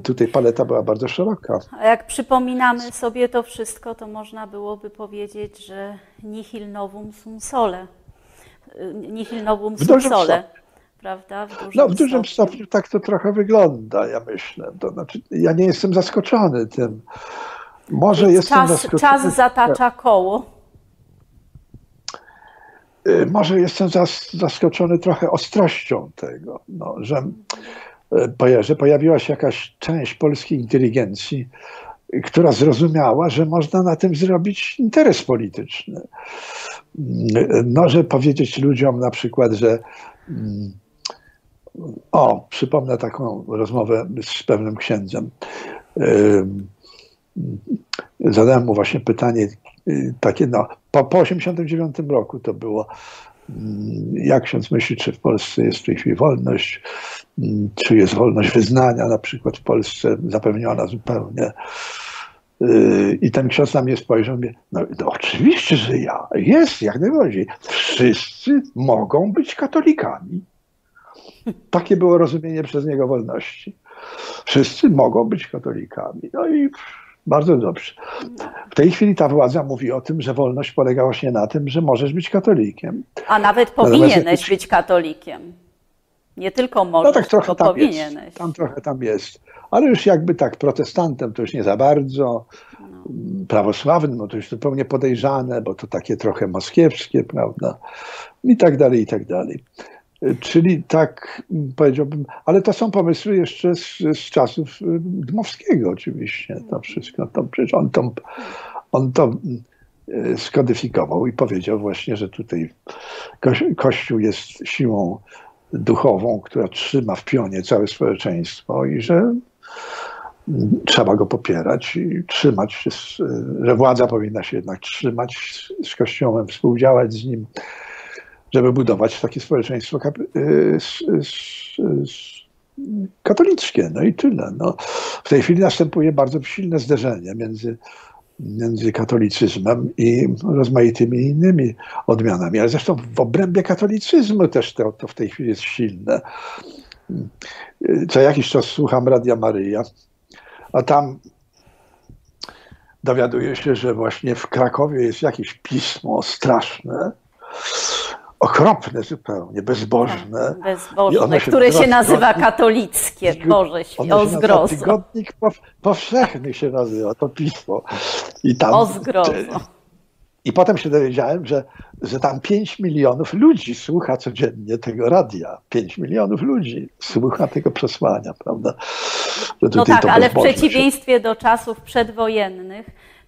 Tutaj paleta była bardzo szeroka. A jak przypominamy sobie to wszystko, to można byłoby powiedzieć, że nihil novum sum sole. Nihil novum sum sole. Prawda? W dużym no, w dużym stopniu. stopniu tak to trochę wygląda, ja myślę. To znaczy, ja nie jestem zaskoczony tym. Może Więc jestem czas, zaskoczony. Czas zatacza koło. Y, może jestem zaskoczony trochę ostrością tego, no, że że pojawiła się jakaś część polskiej inteligencji, która zrozumiała, że można na tym zrobić interes polityczny. Może powiedzieć ludziom na przykład, że mm, o, przypomnę taką rozmowę z pewnym księdzem. zadałem mu właśnie pytanie takie, no, po, po 89 roku to było, jak ksiądz myśli, czy w Polsce jest w tej chwili wolność, czy jest wolność wyznania na przykład w Polsce zapewniona zupełnie. I ten ksiądz na mnie spojrzał, mnie, no, no oczywiście, że ja, jest jak najbardziej. Wszyscy mogą być katolikami. Takie było rozumienie przez niego wolności. Wszyscy mogą być katolikami. No i bardzo dobrze. W tej chwili ta władza mówi o tym, że wolność polega właśnie na tym, że możesz być katolikiem. A nawet powinieneś być katolikiem. Nie tylko możesz, no tak trochę tam powinieneś. Jest, tam trochę tam jest. Ale już jakby tak protestantem to już nie za bardzo. No. Prawosławnym no to już zupełnie podejrzane, bo to takie trochę moskiewskie, prawda? I tak dalej, i tak dalej. Czyli tak powiedziałbym, ale to są pomysły jeszcze z, z czasów y, Dmowskiego oczywiście, to wszystko. To przecież on to, on to y, skodyfikował i powiedział właśnie, że tutaj Kościół jest siłą duchową, która trzyma w pionie całe społeczeństwo i że trzeba go popierać i trzymać się, że władza powinna się jednak trzymać z Kościołem, współdziałać z nim żeby budować takie społeczeństwo y, katolickie. No i tyle. No, w tej chwili następuje bardzo silne zderzenie między, między katolicyzmem i rozmaitymi innymi odmianami. Ale zresztą w obrębie katolicyzmu też to, to w tej chwili jest silne. Co jakiś czas słucham Radia Maryja, a tam dowiaduję się, że właśnie w Krakowie jest jakieś pismo straszne, okropne zupełnie, bezbożne. Tak, bezbożne, się które się nazywa katolickie, Boże, o zgrozo. Tygodnik powszechny się nazywa, to pismo. I tam, o zgrozo. I potem się dowiedziałem, że, że tam 5 milionów ludzi słucha codziennie tego radia. 5 milionów ludzi słucha tego przesłania, prawda? no tak, ale w przeciwieństwie do czasów przedwojennych,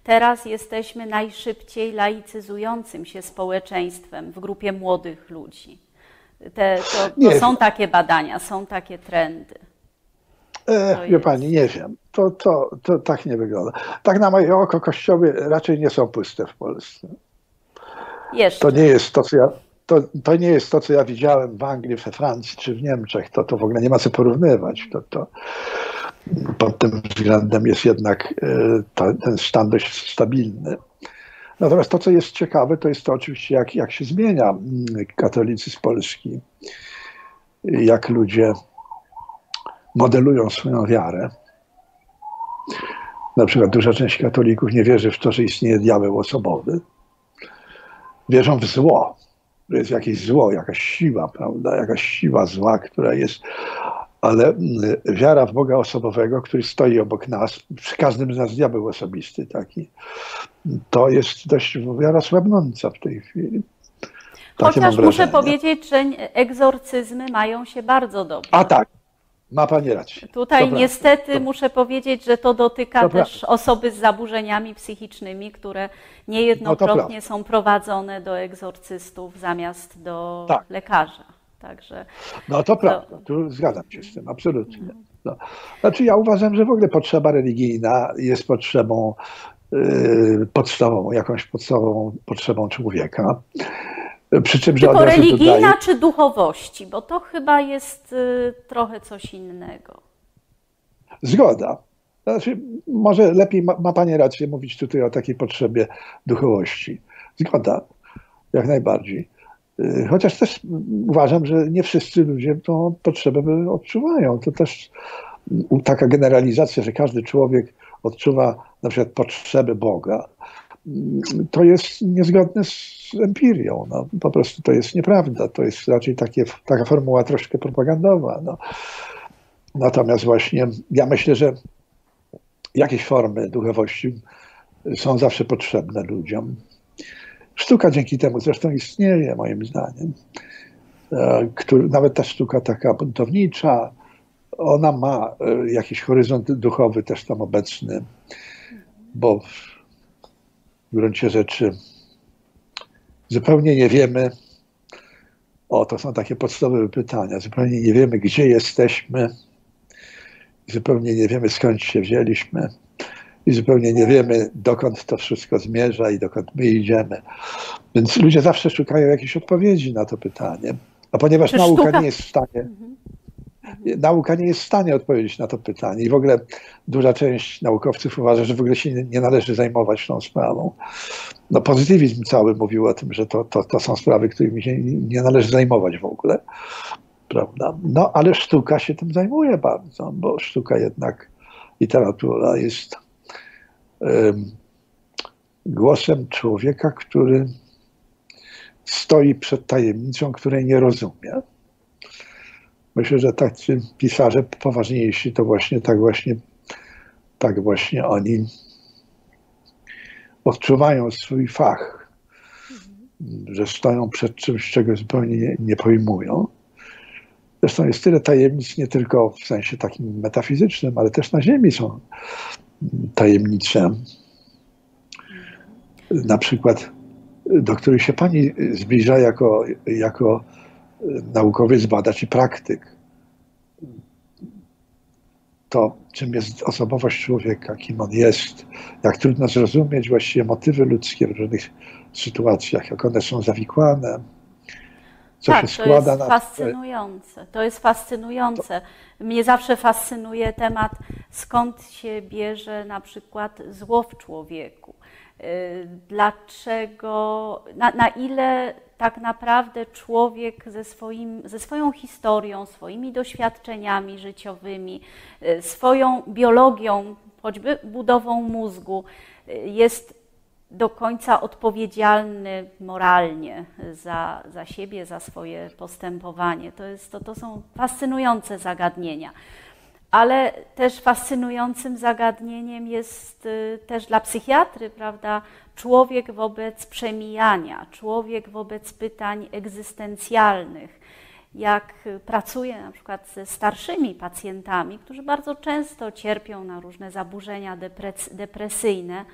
Teraz jesteśmy najszybciej laicyzującym się społeczeństwem w grupie młodych ludzi. Te, to, to są takie badania, są takie trendy. E, wie pani, nie wiem. To, to, to tak nie wygląda. Tak na moje oko kościoły raczej nie są puste w Polsce. Jeszcze. To nie jest to, co ja, to, to nie jest to, co ja widziałem w Anglii, we Francji czy w Niemczech. To, to w ogóle nie ma co porównywać. To, to, pod tym względem jest jednak e, ten stan dość stabilny. Natomiast to, co jest ciekawe, to jest to oczywiście, jak, jak się zmienia mm, katolicyzm polski, jak ludzie modelują swoją wiarę. Na przykład duża część katolików nie wierzy w to, że istnieje diabeł osobowy. Wierzą w zło, że jest jakieś zło, jakaś siła, prawda? Jakaś siła zła, która jest ale mm, wiara w Boga osobowego, który stoi obok nas, przy każdym z nas diabeł osobisty taki, to jest dość wiara słabnąca w tej chwili. Takie Chociaż muszę powiedzieć, że egzorcyzmy mają się bardzo dobrze. A tak, ma Pani rację. Tutaj to niestety muszę powiedzieć, że to dotyka to też prawda. osoby z zaburzeniami psychicznymi, które niejednokrotnie no są prowadzone do egzorcystów zamiast do tak. lekarza. Także, no to prawda, tu zgadzam się z tym, absolutnie. No. Znaczy ja uważam, że w ogóle potrzeba religijna jest potrzebą yy, podstawową, jakąś podstawową potrzebą człowieka. Przy czym, że Tylko religijna dodaje... czy duchowości, bo to chyba jest y, trochę coś innego. Zgoda. Znaczy, może lepiej ma, ma Pani rację mówić tutaj o takiej potrzebie duchowości. Zgoda, jak najbardziej. Y, chociaż też uważam, że nie wszyscy ludzie tą potrzebę odczuwają. To też taka generalizacja, że każdy człowiek odczuwa na przykład potrzeby Boga, to jest niezgodne z empirią. No, po prostu to jest nieprawda. To jest raczej takie, taka formuła troszkę propagandowa. No. Natomiast właśnie ja myślę, że jakieś formy duchowości są zawsze potrzebne ludziom. Sztuka dzięki temu zresztą istnieje, moim zdaniem. E, który, nawet ta sztuka taka buntownicza, ona ma e, jakiś horyzont duchowy też tam obecny, bo w gruncie rzeczy zupełnie nie wiemy, o to są takie podstawowe pytania, zupełnie nie wiemy, gdzie jesteśmy, zupełnie nie wiemy, skąd się wzięliśmy i zupełnie nie wiemy, dokąd to wszystko zmierza i dokąd my idziemy. Więc ludzie zawsze szukają jakiejś odpowiedzi na to pytanie. A ponieważ nauka sztuka? nie jest w stanie. Mhm. Nauka nie jest w stanie odpowiedzieć na to pytanie i w ogóle duża część naukowców uważa, że w ogóle się nie należy zajmować tą sprawą. No, pozytywizm cały mówił o tym, że to, to, to są sprawy, którymi się nie należy zajmować w ogóle. Prawda? No ale sztuka się tym zajmuje bardzo, bo sztuka jednak, literatura jest głosem człowieka, który stoi przed tajemnicą, której nie rozumie. Myślę, że tacy pisarze poważniejsi to właśnie tak właśnie, tak właśnie oni odczuwają swój fach, że stoją przed czymś, czego zupełnie nie, nie pojmują. Zresztą jest tyle tajemnic, nie tylko w sensie takim metafizycznym, ale też na Ziemi są tajemnice. Na przykład, do których się Pani zbliża jako, jako naukowiec, badacz i praktyk. To, czym jest osobowość człowieka, kim on jest, jak trudno zrozumieć właściwie motywy ludzkie w różnych sytuacjach, jak one są zawikłane, co tak, się składa to jest na... fascynujące. To jest fascynujące. Mnie zawsze fascynuje temat, skąd się bierze na przykład zło w człowieku. Y, dlaczego, na, na ile tak naprawdę człowiek ze, swoim, ze swoją historią, swoimi doświadczeniami życiowymi, y, swoją biologią, choćby budową mózgu, y, jest do końca odpowiedzialny moralnie za, za siebie, za swoje postępowanie. To, jest, to, to są fascynujące zagadnienia. Ale też fascynującym zagadnieniem jest y, też dla psychiatry, prawda, człowiek wobec przemijania, człowiek wobec pytań egzystencjalnych. Jak pracuję na przykład ze starszymi pacjentami, którzy bardzo często cierpią na różne zaburzenia depresyjne,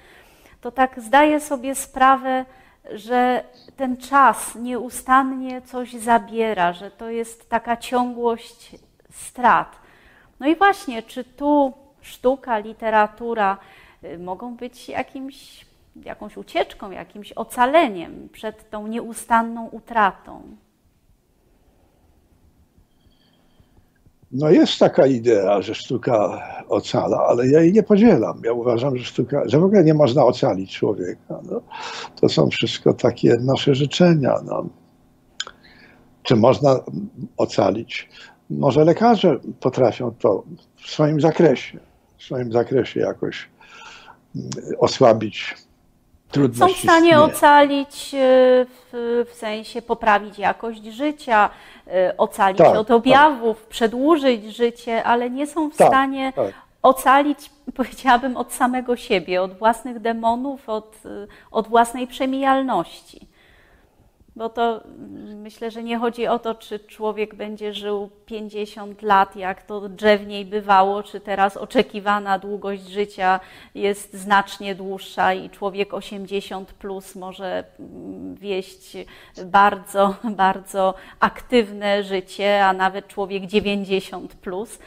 to tak zdaję sobie sprawę, że ten czas nieustannie coś zabiera, że to jest taka ciągłość strat. No i właśnie, czy tu sztuka, literatura y, mogą być jakimś, jakąś ucieczką, jakimś ocaleniem przed tą nieustanną utratą? No jest taka idea, że sztuka ocala, ale ja jej nie podzielam. Ja uważam, że sztuka, że w ogóle nie można ocalić człowieka. No. To są wszystko takie nasze życzenia. No. Czy można ocalić? Może lekarze potrafią to w swoim zakresie, w swoim zakresie jakoś mm, są w stanie ocalić, e, w, w, sensie poprawić jakość życia, e, ocalić tak, od objawów, tak. przedłużyć życie, ale nie są w tak, stanie tak. ocalić, powiedziałabym, od samego siebie, od własnych demonów, od, e, od własnej przemijalności. Bo to mm, myślę, że nie chodzi o to, czy człowiek będzie żył 50 lat, jak to drzewniej bywało, czy teraz oczekiwana długość życia jest znacznie dłuższa i człowiek 80 plus może mm, wieść bardzo, bardzo aktywne życie, a nawet człowiek 90 plus.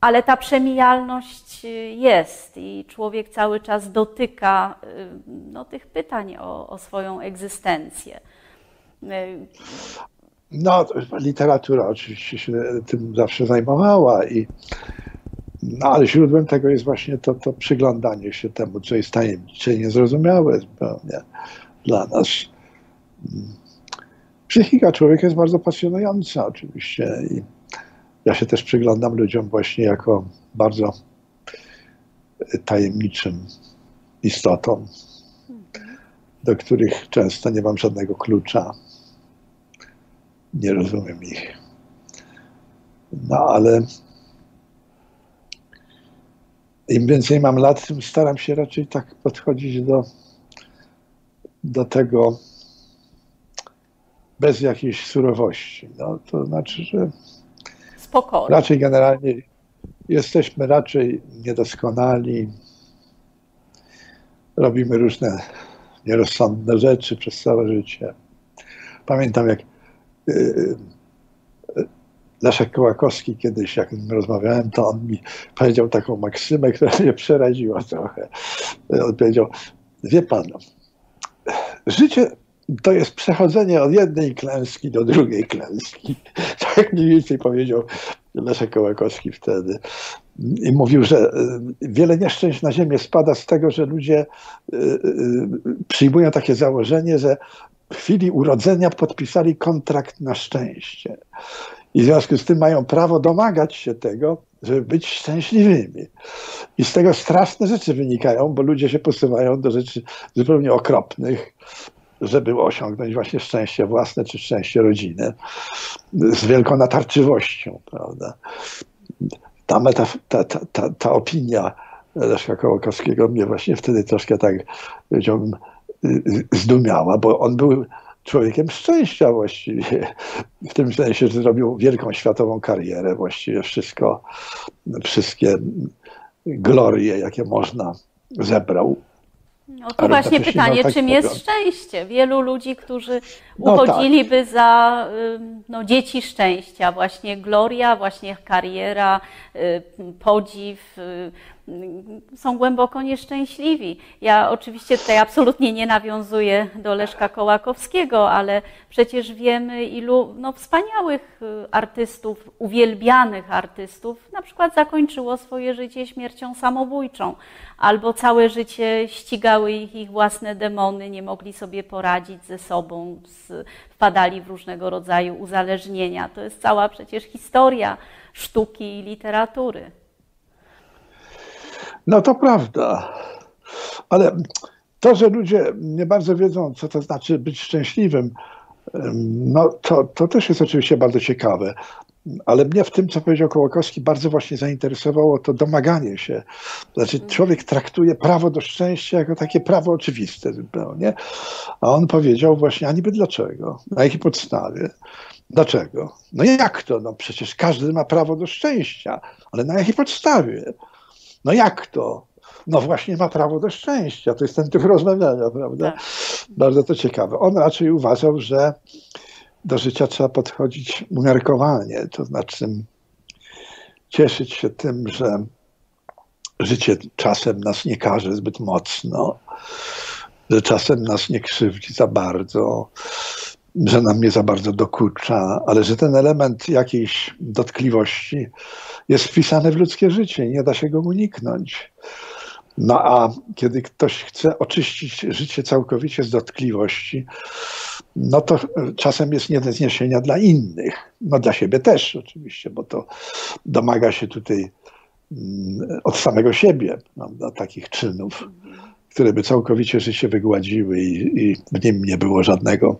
Ale ta przemijalność y, jest i człowiek cały czas dotyka y, no, tych pytań o, o swoją egzystencję. Y, no, literatura oczywiście się tym zawsze zajmowała, i, no, ale źródłem tego jest właśnie to, to przyglądanie się temu, co jest tajemnicze niezrozumiałe zupełnie dla nas. Psychika człowieka jest bardzo pasjonująca oczywiście i ja się też przyglądam ludziom właśnie jako bardzo tajemniczym istotom, do których często nie mam żadnego klucza. Nie rozumiem ich. No ale im więcej mam lat, tym staram się raczej tak podchodzić do, do tego bez jakiejś surowości. No, to znaczy, że Spokojnie. Raczej generalnie jesteśmy raczej niedoskonali. Robimy różne nierozsądne rzeczy przez całe życie. Pamiętam, jak y, y, Leszek Kołakowski kiedyś, jak rozmawiałem, to on mi powiedział taką maksymę, która mnie przeraziła trochę. On powiedział, wie pan, życie to jest przechodzenie od jednej klęski do drugiej klęski. Tak mniej więcej powiedział Leszek Kołakowski wtedy. I mówił, że y, wiele nieszczęść na ziemię spada z tego, że ludzie y, y, przyjmują takie założenie, że w chwili urodzenia podpisali kontrakt na szczęście. I w związku z tym mają prawo domagać się tego, żeby być szczęśliwymi. I z tego straszne rzeczy wynikają, bo ludzie się posuwają do rzeczy zupełnie okropnych, żeby osiągnąć właśnie szczęście własne czy szczęście rodziny z wielką natarczywością, prawda. Ta, ta, ta, ta, ta opinia Leszka Kołakowskiego mnie właśnie wtedy troszkę tak, zdumiała, bo on był człowiekiem szczęścia właściwie. W tym sensie, że zrobił wielką światową karierę, właściwie wszystko, wszystkie glorie, jakie można, zebrał. No tu właśnie pytanie, tak czym jest szczęście? Wielu ludzi, którzy uchodziliby no tak. za no, dzieci szczęścia, właśnie gloria, właśnie kariera, y, podziw, y, są głęboko nieszczęśliwi. Ja oczywiście tutaj absolutnie nie nawiązuję do Leszka Kołakowskiego, ale przecież wiemy, ilu no, wspaniałych y, artystów, uwielbianych artystów, na przykład zakończyło swoje życie śmiercią samobójczą, albo całe życie ścigały ich ich własne demony, nie mogli sobie poradzić ze sobą, wpadali w różnego rodzaju uzależnienia. To jest cała przecież historia sztuki i literatury. No to prawda, ale to, że ludzie nie bardzo wiedzą, co to znaczy być szczęśliwym, no to, to też jest oczywiście bardzo ciekawe. Ale mnie w tym, co powiedział Kołakowski, bardzo właśnie zainteresowało to domaganie się. Znaczy, mhm. człowiek traktuje prawo do szczęścia jako takie prawo oczywiste zupełnie. A on powiedział właśnie, a niby dlaczego? Na jakiej podstawie? Dlaczego? No jak to? No przecież każdy ma prawo do szczęścia, ale na jakiej podstawie? No jak to? No właśnie ma prawo do szczęścia. To jest ten typ rozmawiania, prawda? Tak. Bardzo to ciekawe. On raczej uważał, że do życia trzeba podchodzić umiarkowanie, to znaczy cieszyć się tym, że życie czasem nas nie każe zbyt mocno, że czasem nas nie krzywdzi za bardzo, że nam nie za bardzo dokucza, ale że ten element jakiejś dotkliwości jest wpisany w ludzkie życie i nie da się go uniknąć. No a kiedy ktoś chce oczyścić życie całkowicie z dotkliwości, no to czasem jest nie do zniesienia dla innych. No dla siebie też oczywiście, bo to domaga się tutaj mm, od samego siebie prawda, takich czynów, które by całkowicie życie wygładziły i, i w nim nie było żadnego,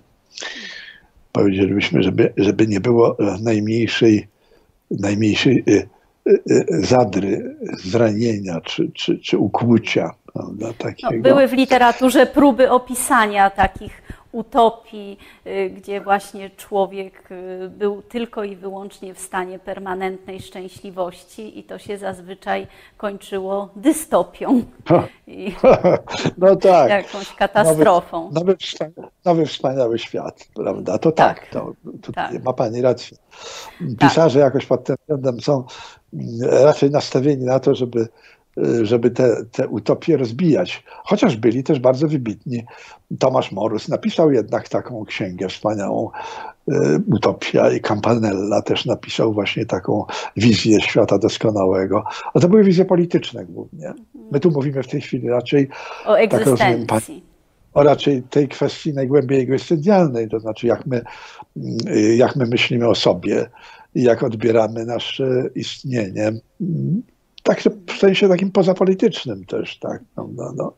powiedzielibyśmy, żeby, żeby nie było najmniejszej, najmniejszej y, Y, y, zadry, zranienia czy, czy, czy ukłucia. Prawda, no, były w literaturze próby opisania takich utopii, y, gdzie właśnie człowiek był tylko i wyłącznie w stanie permanentnej szczęśliwości i to się zazwyczaj kończyło dystopią. I no tak. Jakąś katastrofą. Nowy, nowy, wspaniały, nowy wspaniały świat, prawda? To tak, tak to, tak. ma Pani rację. Pisarze tak. jakoś pod tym względem są raczej nastawieni na to, żeby, żeby te, te utopie rozbijać. Chociaż byli też bardzo wybitni. Tomasz Morus napisał jednak taką księgę wspaniałą, e, Utopia i Campanella też napisał właśnie taką wizję świata doskonałego. A to były wizje polityczne głównie. My tu mówimy w tej chwili raczej o tak egzystencji. Tak o raczej tej kwestii najgłębiej egzystencjalnej, to znaczy jak my, jak my myślimy o sobie, jak odbieramy nasze istnienie. Tak w sensie takim pozapolitycznym też, tak. No, no, no.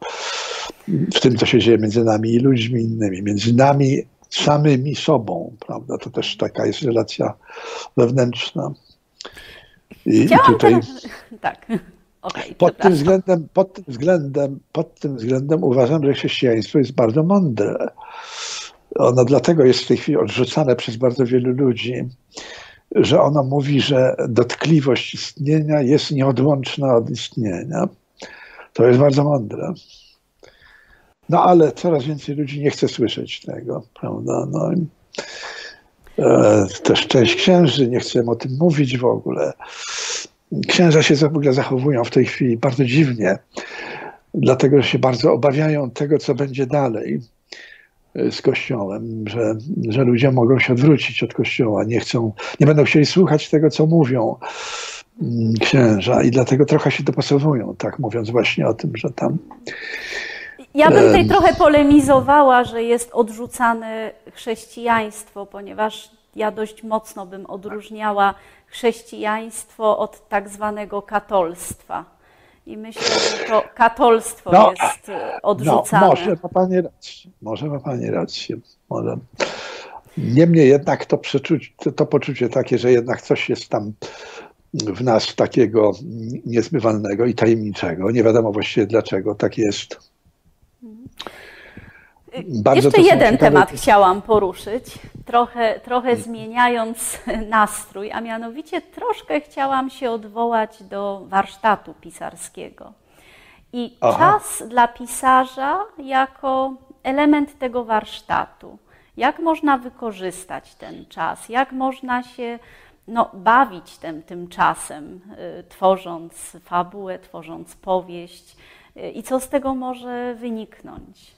W tym, co się dzieje między nami i ludźmi innymi, między nami samymi sobą, prawda? To też taka jest relacja wewnętrzna. I, i tutaj... Tak. Okay, pod, tym względem, pod, tym względem, pod tym względem uważam, że chrześcijaństwo jest bardzo mądre. Ono dlatego jest w tej chwili odrzucane przez bardzo wielu ludzi, że ono mówi, że dotkliwość istnienia jest nieodłączna od istnienia. To jest bardzo mądre. No ale coraz więcej ludzi nie chce słyszeć tego, prawda? No, e, też część księży, nie chcę o tym mówić w ogóle. Księża się w ogóle zachowują w tej chwili bardzo dziwnie, dlatego że się bardzo obawiają tego, co będzie dalej z Kościołem, że, że ludzie mogą się odwrócić od Kościoła, nie chcą, nie będą chcieli słuchać tego, co mówią mm, księża i dlatego trochę się dopasowują, tak mówiąc właśnie o tym, że tam ja bym tutaj trochę polemizowała, że jest odrzucane chrześcijaństwo, ponieważ ja dość mocno bym odróżniała chrześcijaństwo od tak zwanego katolstwa. I myślę, że to katolstwo no, jest odrzucane. No, może ma Pani rację. Może ma Pani rację. Może. Niemniej jednak to, to poczucie takie, że jednak coś jest tam w nas takiego niezbywalnego i tajemniczego. Nie wiadomo właściwie dlaczego tak jest. Bardzo Jeszcze jeden temat chciałam poruszyć, trochę, trochę mm. zmieniając nastrój, a mianowicie troszkę chciałam się odwołać do warsztatu pisarskiego. I Aha. czas dla pisarza jako element tego warsztatu. Jak można wykorzystać ten czas? Jak można się no, bawić tym, tym czasem, y, tworząc fabułę, tworząc powieść? Y, I co z tego może wyniknąć?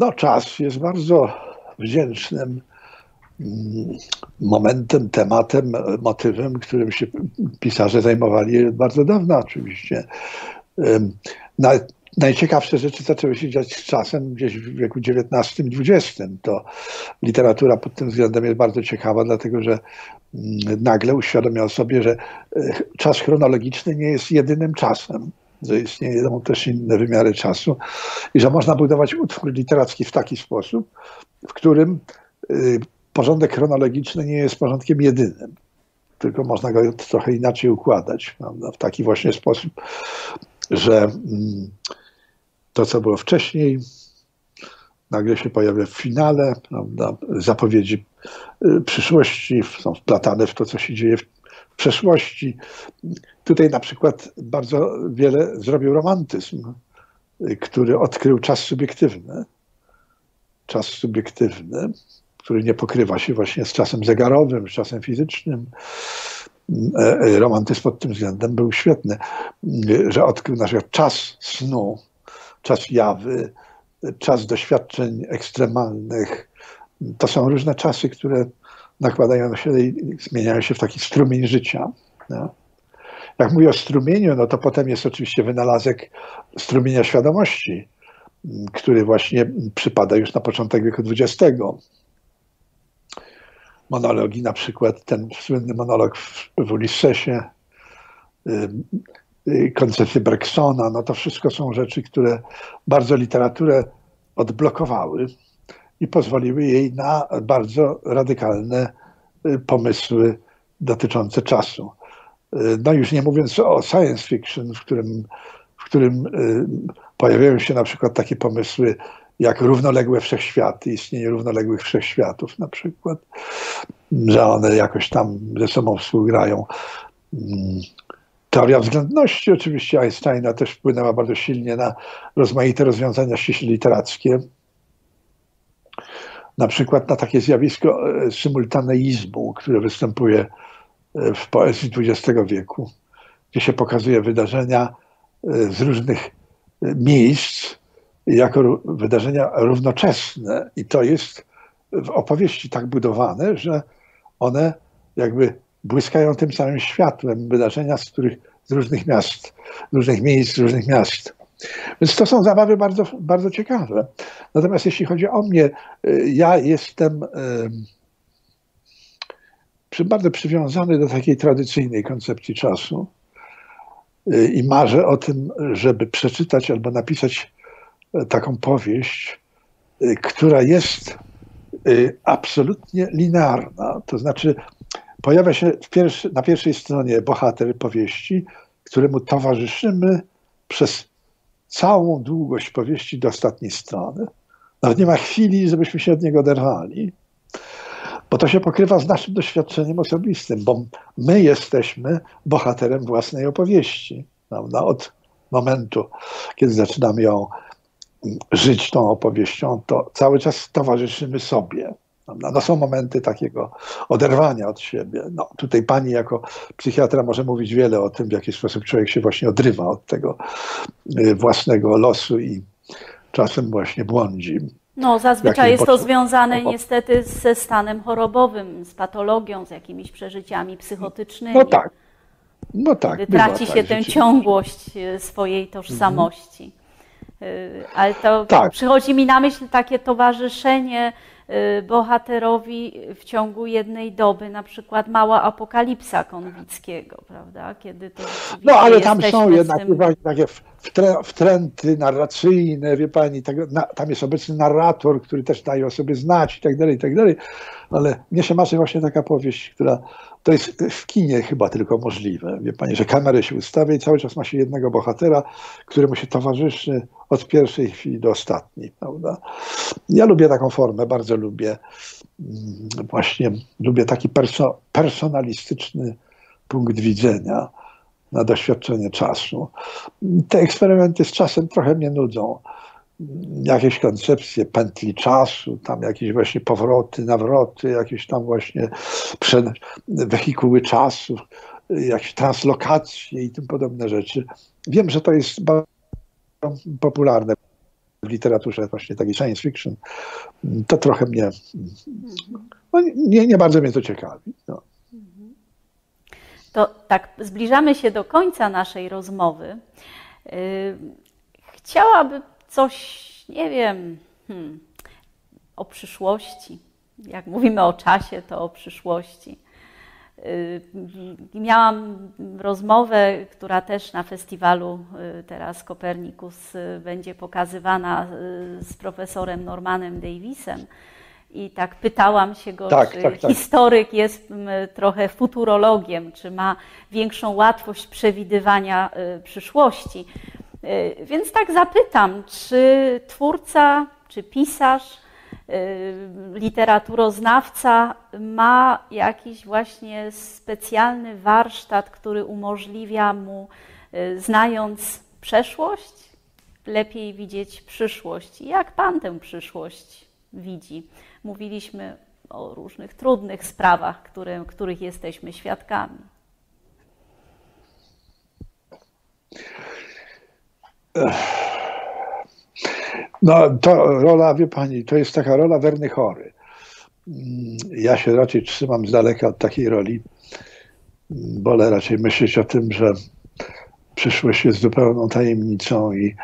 No, czas jest bardzo wdzięcznym mm, momentem, tematem, motywem, którym się pisarze zajmowali bardzo dawno oczywiście. Najciekawsze rzeczy zaczęły się dziać z czasem gdzieś w wieku XIX i XX. To literatura pod tym względem jest bardzo ciekawa, dlatego że mm, nagle uświadomiał sobie, że e, czas chronologiczny nie jest jedynym czasem że istnieją też inne wymiary czasu i że można budować utwór literacki w taki sposób, w którym y, porządek chronologiczny nie jest porządkiem jedynym, tylko można go trochę inaczej układać, prawda? w taki właśnie sposób, że mm, to, co było wcześniej, nagle się pojawia w finale, prawda? zapowiedzi y, przyszłości są wplatane w to, co się dzieje w przeszłości. Tutaj na przykład bardzo wiele zrobił romantyzm, który odkrył czas subiektywny. Czas subiektywny, który nie pokrywa się właśnie z czasem zegarowym, z czasem fizycznym. E, e, romantyzm pod tym względem był świetny, że odkrył na przykład czas snu, czas jawy, czas doświadczeń ekstremalnych. To są różne czasy, które nakładają się i zmieniają się w taki strumień życia. No. Jak mówię o strumieniu, no to potem jest oczywiście wynalazek strumienia świadomości, który właśnie przypada już na początek wieku XX. Monologi, na przykład ten słynny monolog w, w Ulissesie, koncepcje Bergsona, no to wszystko są rzeczy, które bardzo literaturę odblokowały i pozwoliły jej na bardzo radykalne y, pomysły dotyczące czasu. Y, no już nie mówiąc o science fiction, w którym, w którym y, pojawiają się na przykład takie pomysły jak równoległe wszechświaty, istnienie równoległych wszechświatów na przykład, że one jakoś tam ze sobą współgrają. Mm, teoria względności oczywiście Einsteina też wpłynęła bardzo silnie na rozmaite rozwiązania ściśle literackie na przykład na takie zjawisko e, symultaneizmu, które występuje w poezji XX wieku, gdzie się pokazuje wydarzenia e, z różnych miejsc jako wydarzenia równoczesne. I to jest w opowieści tak budowane, że one jakby błyskają tym samym światłem wydarzenia z których z różnych miast, różnych miejsc, różnych miast. Więc to są zabawy bardzo, bardzo ciekawe. Natomiast jeśli chodzi o mnie, y, ja jestem bardzo przywiązany do takiej tradycyjnej koncepcji czasu y, i marzę o tym, żeby przeczytać albo napisać e, taką powieść, y, która jest absolutnie linearna. To znaczy, pojawia się pierwszy, na pierwszej stronie bohater powieści, któremu towarzyszymy przez całą długość powieści do ostatniej strony. Nawet nie ma chwili, żebyśmy się od niego oderwali, bo to się pokrywa z naszym doświadczeniem osobistym, bo my jesteśmy bohaterem własnej opowieści, prawda? Od momentu, kiedy zaczynamy ją żyć tą opowieścią, to cały czas towarzyszymy sobie. No, są momenty takiego oderwania od siebie. No, tutaj pani jako psychiatra może mówić wiele o tym, w jaki sposób człowiek się właśnie odrywa od tego y, własnego losu i czasem właśnie błądzi. No, zazwyczaj jest to związane niestety ze stanem chorobowym, z patologią, z jakimiś przeżyciami psychotycznymi. No tak. No tak. traci się tak, tę ciągłość y, swojej tożsamości. Mhm. Ale to tak. przychodzi mi na myśl takie towarzyszenie bohaterowi w ciągu jednej doby, na przykład mała apokalipsa Konwickiego, prawda? Kiedy to No ale tam są jednak tym... takie wtręty narracyjne, wie pani, tak, na, tam jest obecny narrator, który też daje o sobie znać i tak dalej, i tak dalej, ale mnie się marzy właśnie taka powieść, która to jest w kinie chyba tylko możliwe. Wie pani, że kamerę się ustawia i cały czas ma się jednego bohatera, któremu się towarzyszy od pierwszej chwili do ostatniej. Prawda? Ja lubię taką formę, bardzo lubię. Mm, właśnie lubię taki perso personalistyczny punkt widzenia na doświadczenie czasu. Te eksperymenty z czasem trochę mnie nudzą jakieś koncepcje pętli czasu, tam jakieś właśnie powroty, nawroty, jakieś tam właśnie wehikuły czasu, jakieś translokacje i tym podobne rzeczy. Wiem, że to jest bardzo popularne w literaturze właśnie takiej science fiction. To trochę mnie, no nie, nie bardzo mnie to ciekawi. No. To tak, zbliżamy się do końca naszej rozmowy. Yy, chciałabym coś, nie wiem, hmm, o przyszłości. Jak mówimy o czasie, to o przyszłości. Y, miałam rozmowę, która też na festiwalu y, teraz Kopernikus y, będzie pokazywana z profesorem Normanem Davisem. I tak pytałam się go, tak, czy tak, tak. historyk jest trochę futurologiem, czy ma większą łatwość przewidywania przyszłości. Y, więc tak zapytam, czy twórca, czy pisarz, y, literaturoznawca ma jakiś właśnie specjalny warsztat, który umożliwia mu, y, znając przeszłość, lepiej widzieć przyszłość. Jak Pan tę przyszłość widzi? Mówiliśmy o różnych trudnych sprawach, które, których jesteśmy świadkami. No to rola, wie pani, to jest taka rola werny chory. Mm, ja się raczej trzymam z daleka od takiej roli. Wolę raczej myśleć o tym, że przyszłość jest zupełną tajemnicą i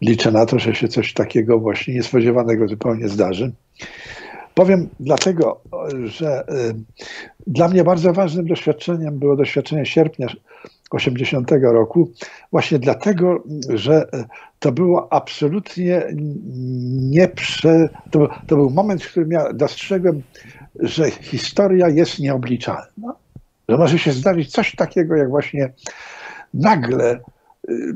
liczę na to, że się coś takiego właśnie niespodziewanego zupełnie zdarzy. Powiem dlatego, że y, dla mnie bardzo ważnym doświadczeniem było doświadczenie sierpnia 80 roku, właśnie dlatego, że to było absolutnie nieprze... To, to był moment, w którym ja dostrzegłem, że historia jest nieobliczalna. Że może się zdarzyć coś takiego, jak właśnie nagle y,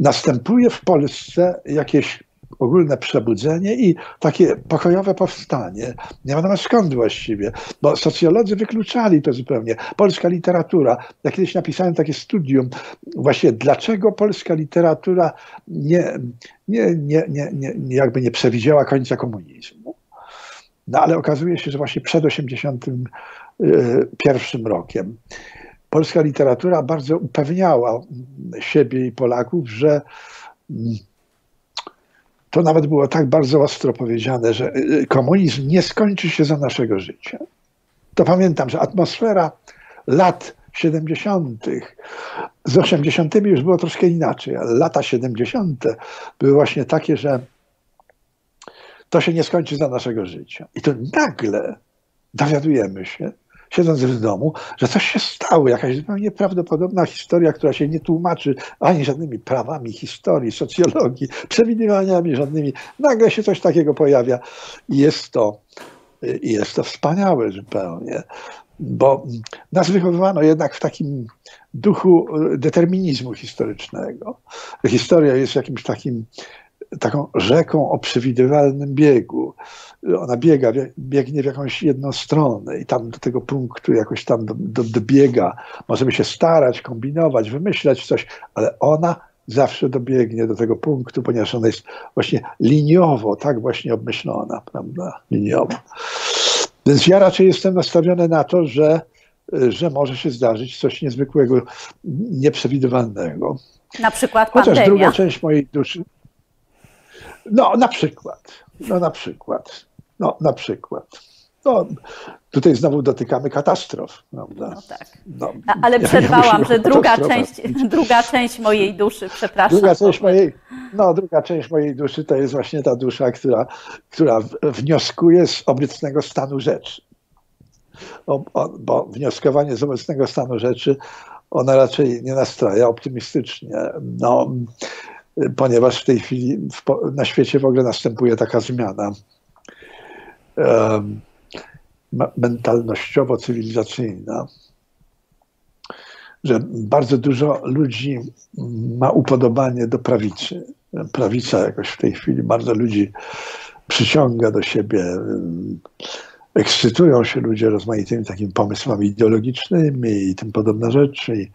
następuje w Polsce jakieś ogólne przebudzenie i takie pokojowe powstanie. Nie wiadomo skąd właściwie, bo socjolodzy wykluczali to zupełnie. Polska literatura, ja kiedyś napisałem takie studium, właśnie dlaczego polska literatura nie, nie, nie, nie, nie, jakby nie przewidziała końca komunizmu. No ale okazuje się, że właśnie przed 1981 rokiem polska literatura bardzo upewniała siebie i Polaków, że to nawet było tak bardzo ostro powiedziane, że y, y, komunizm nie skończy się za naszego życia. To pamiętam, że atmosfera lat 70. z 80. już było troszkę inaczej, ale lata 70. były właśnie takie, że to się nie skończy za naszego życia. I to nagle dowiadujemy się, siedząc w domu, że coś się stało, jakaś zupełnie nieprawdopodobna historia, która się nie tłumaczy ani żadnymi prawami historii, socjologii, przewidywaniami żadnymi. Nagle się coś takiego pojawia i jest to, jest to wspaniałe zupełnie, bo nas wychowywano jednak w takim duchu determinizmu historycznego. Historia jest jakimś takim taką rzeką o przewidywalnym biegu. Ona biega, biegnie w jakąś jedną stronę i tam do tego punktu jakoś tam do, do, dobiega. Możemy się starać, kombinować, wymyślać coś, ale ona zawsze dobiegnie do tego punktu, ponieważ ona jest właśnie liniowo, tak właśnie obmyślona, prawda? Liniowo. Więc ja raczej jestem nastawiony na to, że, że może się zdarzyć coś niezwykłego, nieprzewidywalnego. Na przykład Chociaż pandemia. druga część mojej duszy. No, na przykład. No, na przykład. No, na przykład. No, tutaj znowu dotykamy katastrof. Prawda? No tak. No, ale ja przerwałam, że druga część, druga część mojej duszy, przepraszam. Druga część mojej, no, druga część mojej duszy to jest właśnie ta dusza, która, która wnioskuje z obecnego stanu rzeczy. Bo, bo wnioskowanie z obecnego stanu rzeczy, ona raczej nie nastraja optymistycznie. No, ponieważ w tej chwili w, na świecie w ogóle następuje taka zmiana. Um, mentalnościowo-cywilizacyjna, że bardzo dużo ludzi ma upodobanie do prawicy. Prawica jakoś w tej chwili bardzo ludzi przyciąga do siebie, ekscytują się ludzie rozmaitymi takimi pomysłami ideologicznymi i tym podobne rzeczy. I,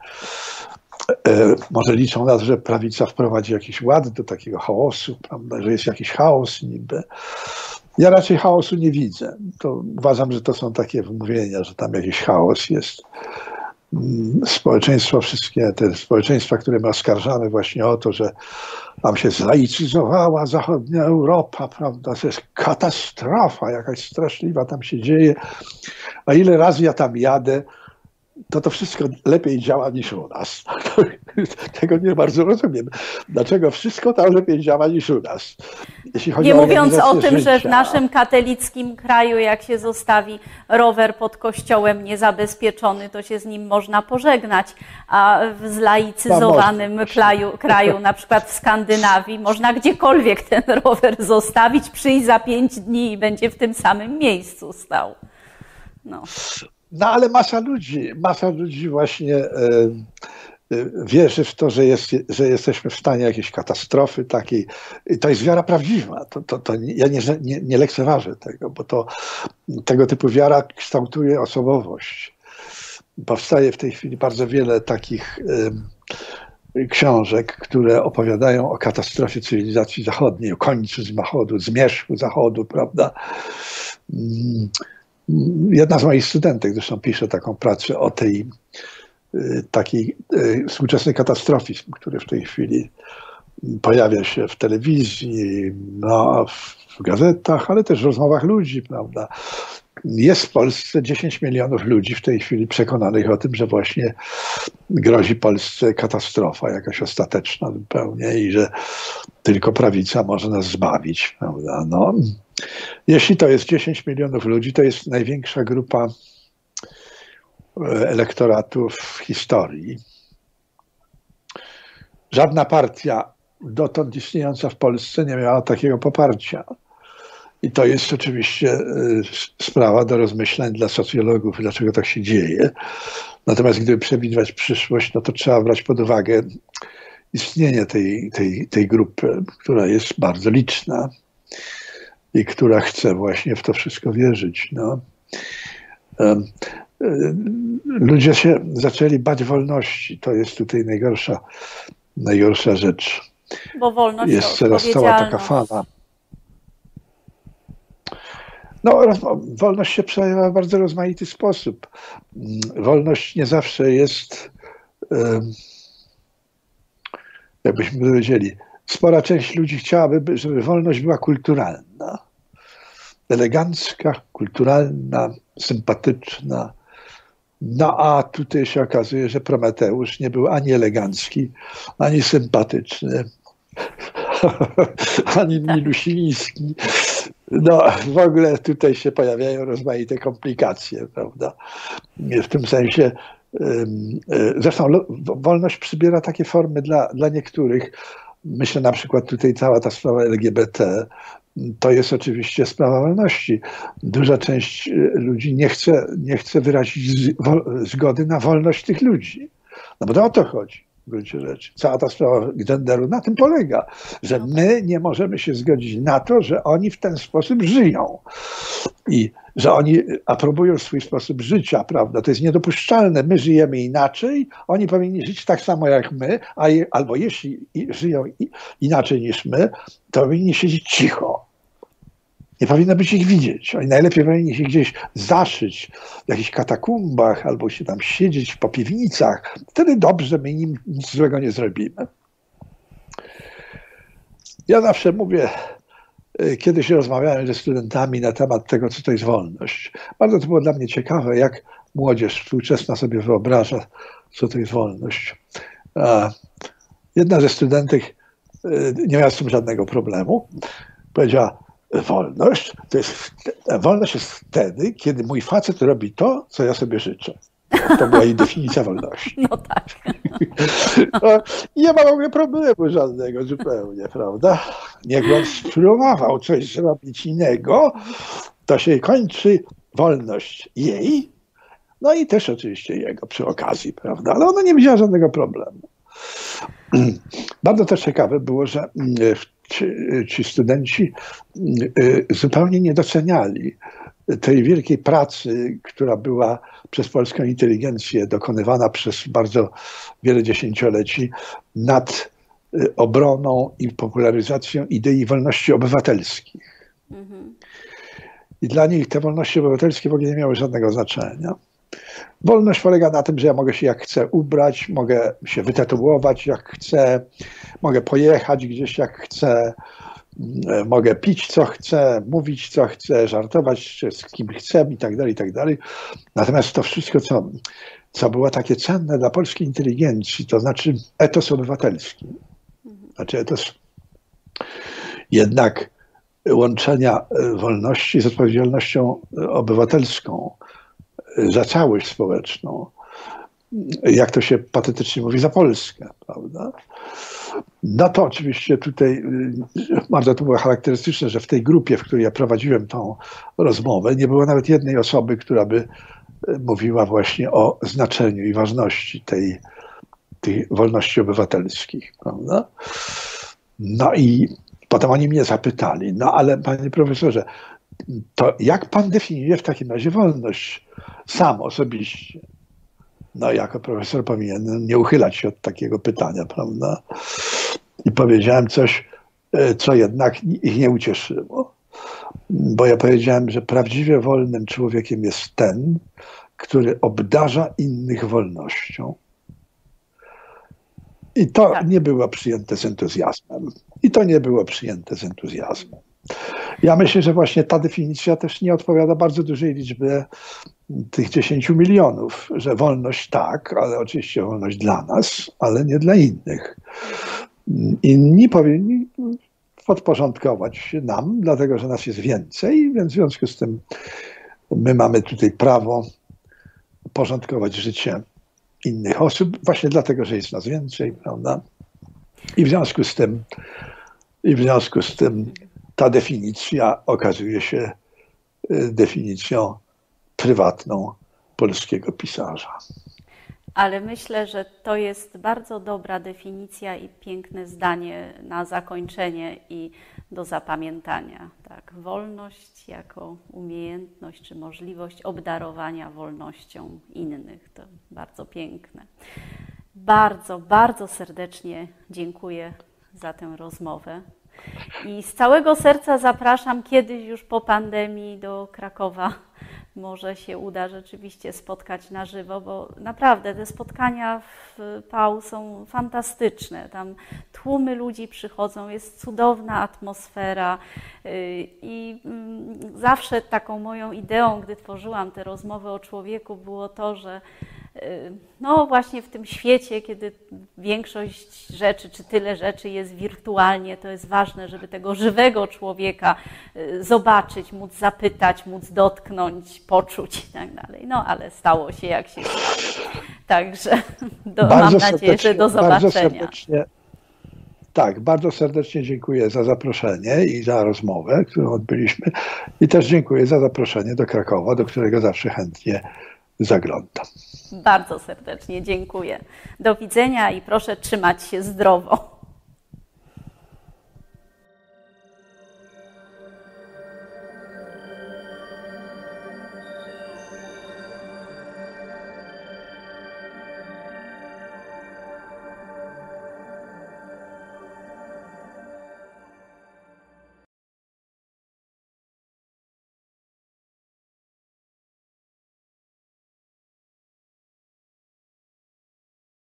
może liczą na to, że prawica wprowadzi jakiś ład do takiego chaosu, prawda, że jest jakiś chaos niby. Ja raczej chaosu nie widzę. To uważam, że to są takie wymówienia, że tam jakiś chaos jest. Mm, społeczeństwo, wszystkie te społeczeństwa, które my oskarżamy właśnie o to, że tam się zlaicyzowała zachodnia Europa, prawda? To jest katastrofa jakaś straszliwa tam się dzieje. A ile razy ja tam jadę, to to wszystko lepiej działa niż u nas. Tego nie bardzo rozumiem. Dlaczego wszystko tam lepiej działa niż u nas? nie mówiąc o tym, życia. że w naszym katolickim kraju, jak się zostawi rower pod kościołem niezabezpieczony, to się z nim można pożegnać, a w zlaicyzowanym kraju, kraju, na przykład w Skandynawii, można gdziekolwiek ten rower zostawić, przyjść za pięć dni i będzie w tym samym miejscu stał. No. No ale masa ludzi, masa ludzi właśnie e, e, wierzy w to, że, jest, że jesteśmy w stanie jakiejś katastrofy takiej. I to jest wiara prawdziwa. To, to, to ja nie, nie, nie lekceważę tego, bo to tego typu wiara kształtuje osobowość. Powstaje w tej chwili bardzo wiele takich y, książek, które opowiadają o katastrofie cywilizacji zachodniej, o końcu zachodu, zmierzchu zachodu, prawda? Mm, Jedna z moich studentek zresztą pisze taką pracę o tej y, takiej y, współczesnej katastrofizm, który w tej chwili pojawia się w telewizji, no, w gazetach, ale też w rozmowach ludzi, prawda. Jest w Polsce 10 milionów ludzi w tej chwili przekonanych o tym, że właśnie grozi Polsce katastrofa jakaś ostateczna zupełnie i że tylko prawica może nas zbawić, prawda. No, jeśli to jest 10 milionów ludzi, to jest największa grupa e, elektoratu w historii. Żadna partia dotąd istniejąca w Polsce nie miała takiego poparcia. I to jest oczywiście e, sprawa do rozmyśleń dla socjologów, dlaczego tak się dzieje. Natomiast gdyby przewidywać przyszłość, no to trzeba brać pod uwagę istnienie tej, tej, tej grupy, która jest bardzo liczna i która chce właśnie w to wszystko wierzyć. No. Ludzie się zaczęli bać wolności. To jest tutaj najgorsza, najgorsza rzecz. Bo wolność jest teraz cała taka fala. No, wolność się przejawia w bardzo rozmaity sposób. Wolność nie zawsze jest, jakbyśmy powiedzieli, spora część ludzi chciałaby, żeby wolność była kulturalna. Elegancka, kulturalna, sympatyczna. No a tutaj się okazuje, że Prometeusz nie był ani elegancki, ani sympatyczny, ani milusiński. No w ogóle tutaj się pojawiają rozmaite komplikacje, prawda? W tym sensie e, Zresztą wolność przybiera takie formy dla, dla niektórych, Myślę na przykład tutaj cała ta sprawa LGBT, to jest oczywiście sprawa wolności. Duża część y, ludzi nie chce, nie chce wyrazić zgody na wolność tych ludzi. No bo to o to chodzi w gruncie rzeczy. Cała ta sprawa genderu na tym polega, że my nie możemy się zgodzić na to, że oni w ten sposób żyją. I że oni aprobują swój sposób życia, prawda? To jest niedopuszczalne. My żyjemy inaczej, oni powinni żyć tak samo jak my, a je, albo jeśli żyją inaczej niż my, to powinni siedzieć cicho. Nie powinno być ich widzieć. Oni najlepiej powinni się gdzieś zaszyć w jakichś katakumbach albo się tam siedzieć w popiwnicach. Wtedy dobrze, my im nic złego nie zrobimy. Ja zawsze mówię, kiedyś rozmawiałem ze studentami na temat tego, co to jest wolność. Bardzo to było dla mnie ciekawe, jak młodzież współczesna sobie wyobraża, co to jest wolność. Jedna ze studentek y, nie miała z tym żadnego problemu. Powiedziała, wolność to jest, wolność jest wtedy, kiedy mój facet robi to, co ja sobie życzę. To była jej definicja wolności. No tak. No, nie ma w ogóle problemu żadnego zupełnie, prawda? Niech on spróbował coś zrobić innego, to się kończy wolność jej, no i też oczywiście jego przy okazji, prawda? Ale ona nie widziała żadnego problemu. Bardzo też ciekawe było, że ci, ci studenci y, zupełnie nie doceniali tej wielkiej pracy, która była przez polską inteligencję dokonywana przez bardzo wiele dziesięcioleci nad y, obroną i popularyzacją idei wolności obywatelskich. Mhm. I dla nich te wolności obywatelskie w ogóle nie miały żadnego znaczenia. Wolność polega na tym, że ja mogę się jak chcę ubrać, mogę się wytatuować jak chcę, mogę pojechać gdzieś jak chcę, mogę pić co chcę, mówić co chcę, żartować z kim chcę i tak dalej, i tak dalej. Natomiast to wszystko, co, co było takie cenne dla polskiej inteligencji, to znaczy etos obywatelski, znaczy etos jednak łączenia wolności z odpowiedzialnością obywatelską, za całość społeczną, jak to się patetycznie mówi, za Polskę, prawda? No to oczywiście tutaj y, bardzo to było charakterystyczne, że w tej grupie, w której ja prowadziłem tą rozmowę, nie było nawet jednej osoby, która by y, mówiła właśnie o znaczeniu i ważności tej, tej wolności obywatelskich, prawda? No i potem oni mnie zapytali, no ale panie profesorze, to jak pan definiuje w takim razie wolność sam osobiście? No, jako profesor powinien nie uchylać się od takiego pytania, prawda? I powiedziałem coś, e, co jednak ich nie ucieszyło. Bo ja powiedziałem, że prawdziwie wolnym człowiekiem jest ten, który obdarza innych wolnością. I to tak. nie było przyjęte z entuzjazmem. I to nie było przyjęte z entuzjazmem. Ja myślę, że właśnie ta definicja też nie odpowiada bardzo dużej liczbie tych 10 milionów, że wolność tak, ale oczywiście wolność dla nas, ale nie dla innych. Inni powinni podporządkować się nam, dlatego że nas jest więcej, więc w związku z tym my mamy tutaj prawo porządkować życie innych osób, właśnie dlatego, że jest nas więcej, prawda? I w związku z tym, i w związku z tym ta definicja okazuje się y, definicją prywatną polskiego pisarza. Ale myślę, że to jest bardzo dobra definicja i piękne zdanie na zakończenie i do zapamiętania. Tak, wolność jako umiejętność czy możliwość obdarowania wolnością innych. To bardzo piękne. Bardzo, bardzo serdecznie dziękuję za tę rozmowę. I z całego serca zapraszam kiedyś już po pandemii do Krakowa. Może się uda rzeczywiście spotkać na żywo, bo naprawdę te spotkania w PAU są fantastyczne. Tam tłumy ludzi przychodzą, jest cudowna atmosfera. Y, I mm, zawsze taką moją ideą, gdy tworzyłam te rozmowy o człowieku, było to, że no właśnie w tym świecie, kiedy większość rzeczy, czy tyle rzeczy jest wirtualnie, to jest ważne, żeby tego żywego człowieka y, zobaczyć, móc zapytać, móc dotknąć, poczuć i tak dalej. No ale stało się jak się stało. Także do, mam nadzieję, że do zobaczenia. Tak, bardzo serdecznie dziękuję za zaproszenie i za rozmowę, którą odbyliśmy. I też dziękuję za zaproszenie do Krakowa, do którego zawsze chętnie zaglądam. Bardzo serdecznie dziękuję. Do widzenia i proszę trzymać się zdrowo.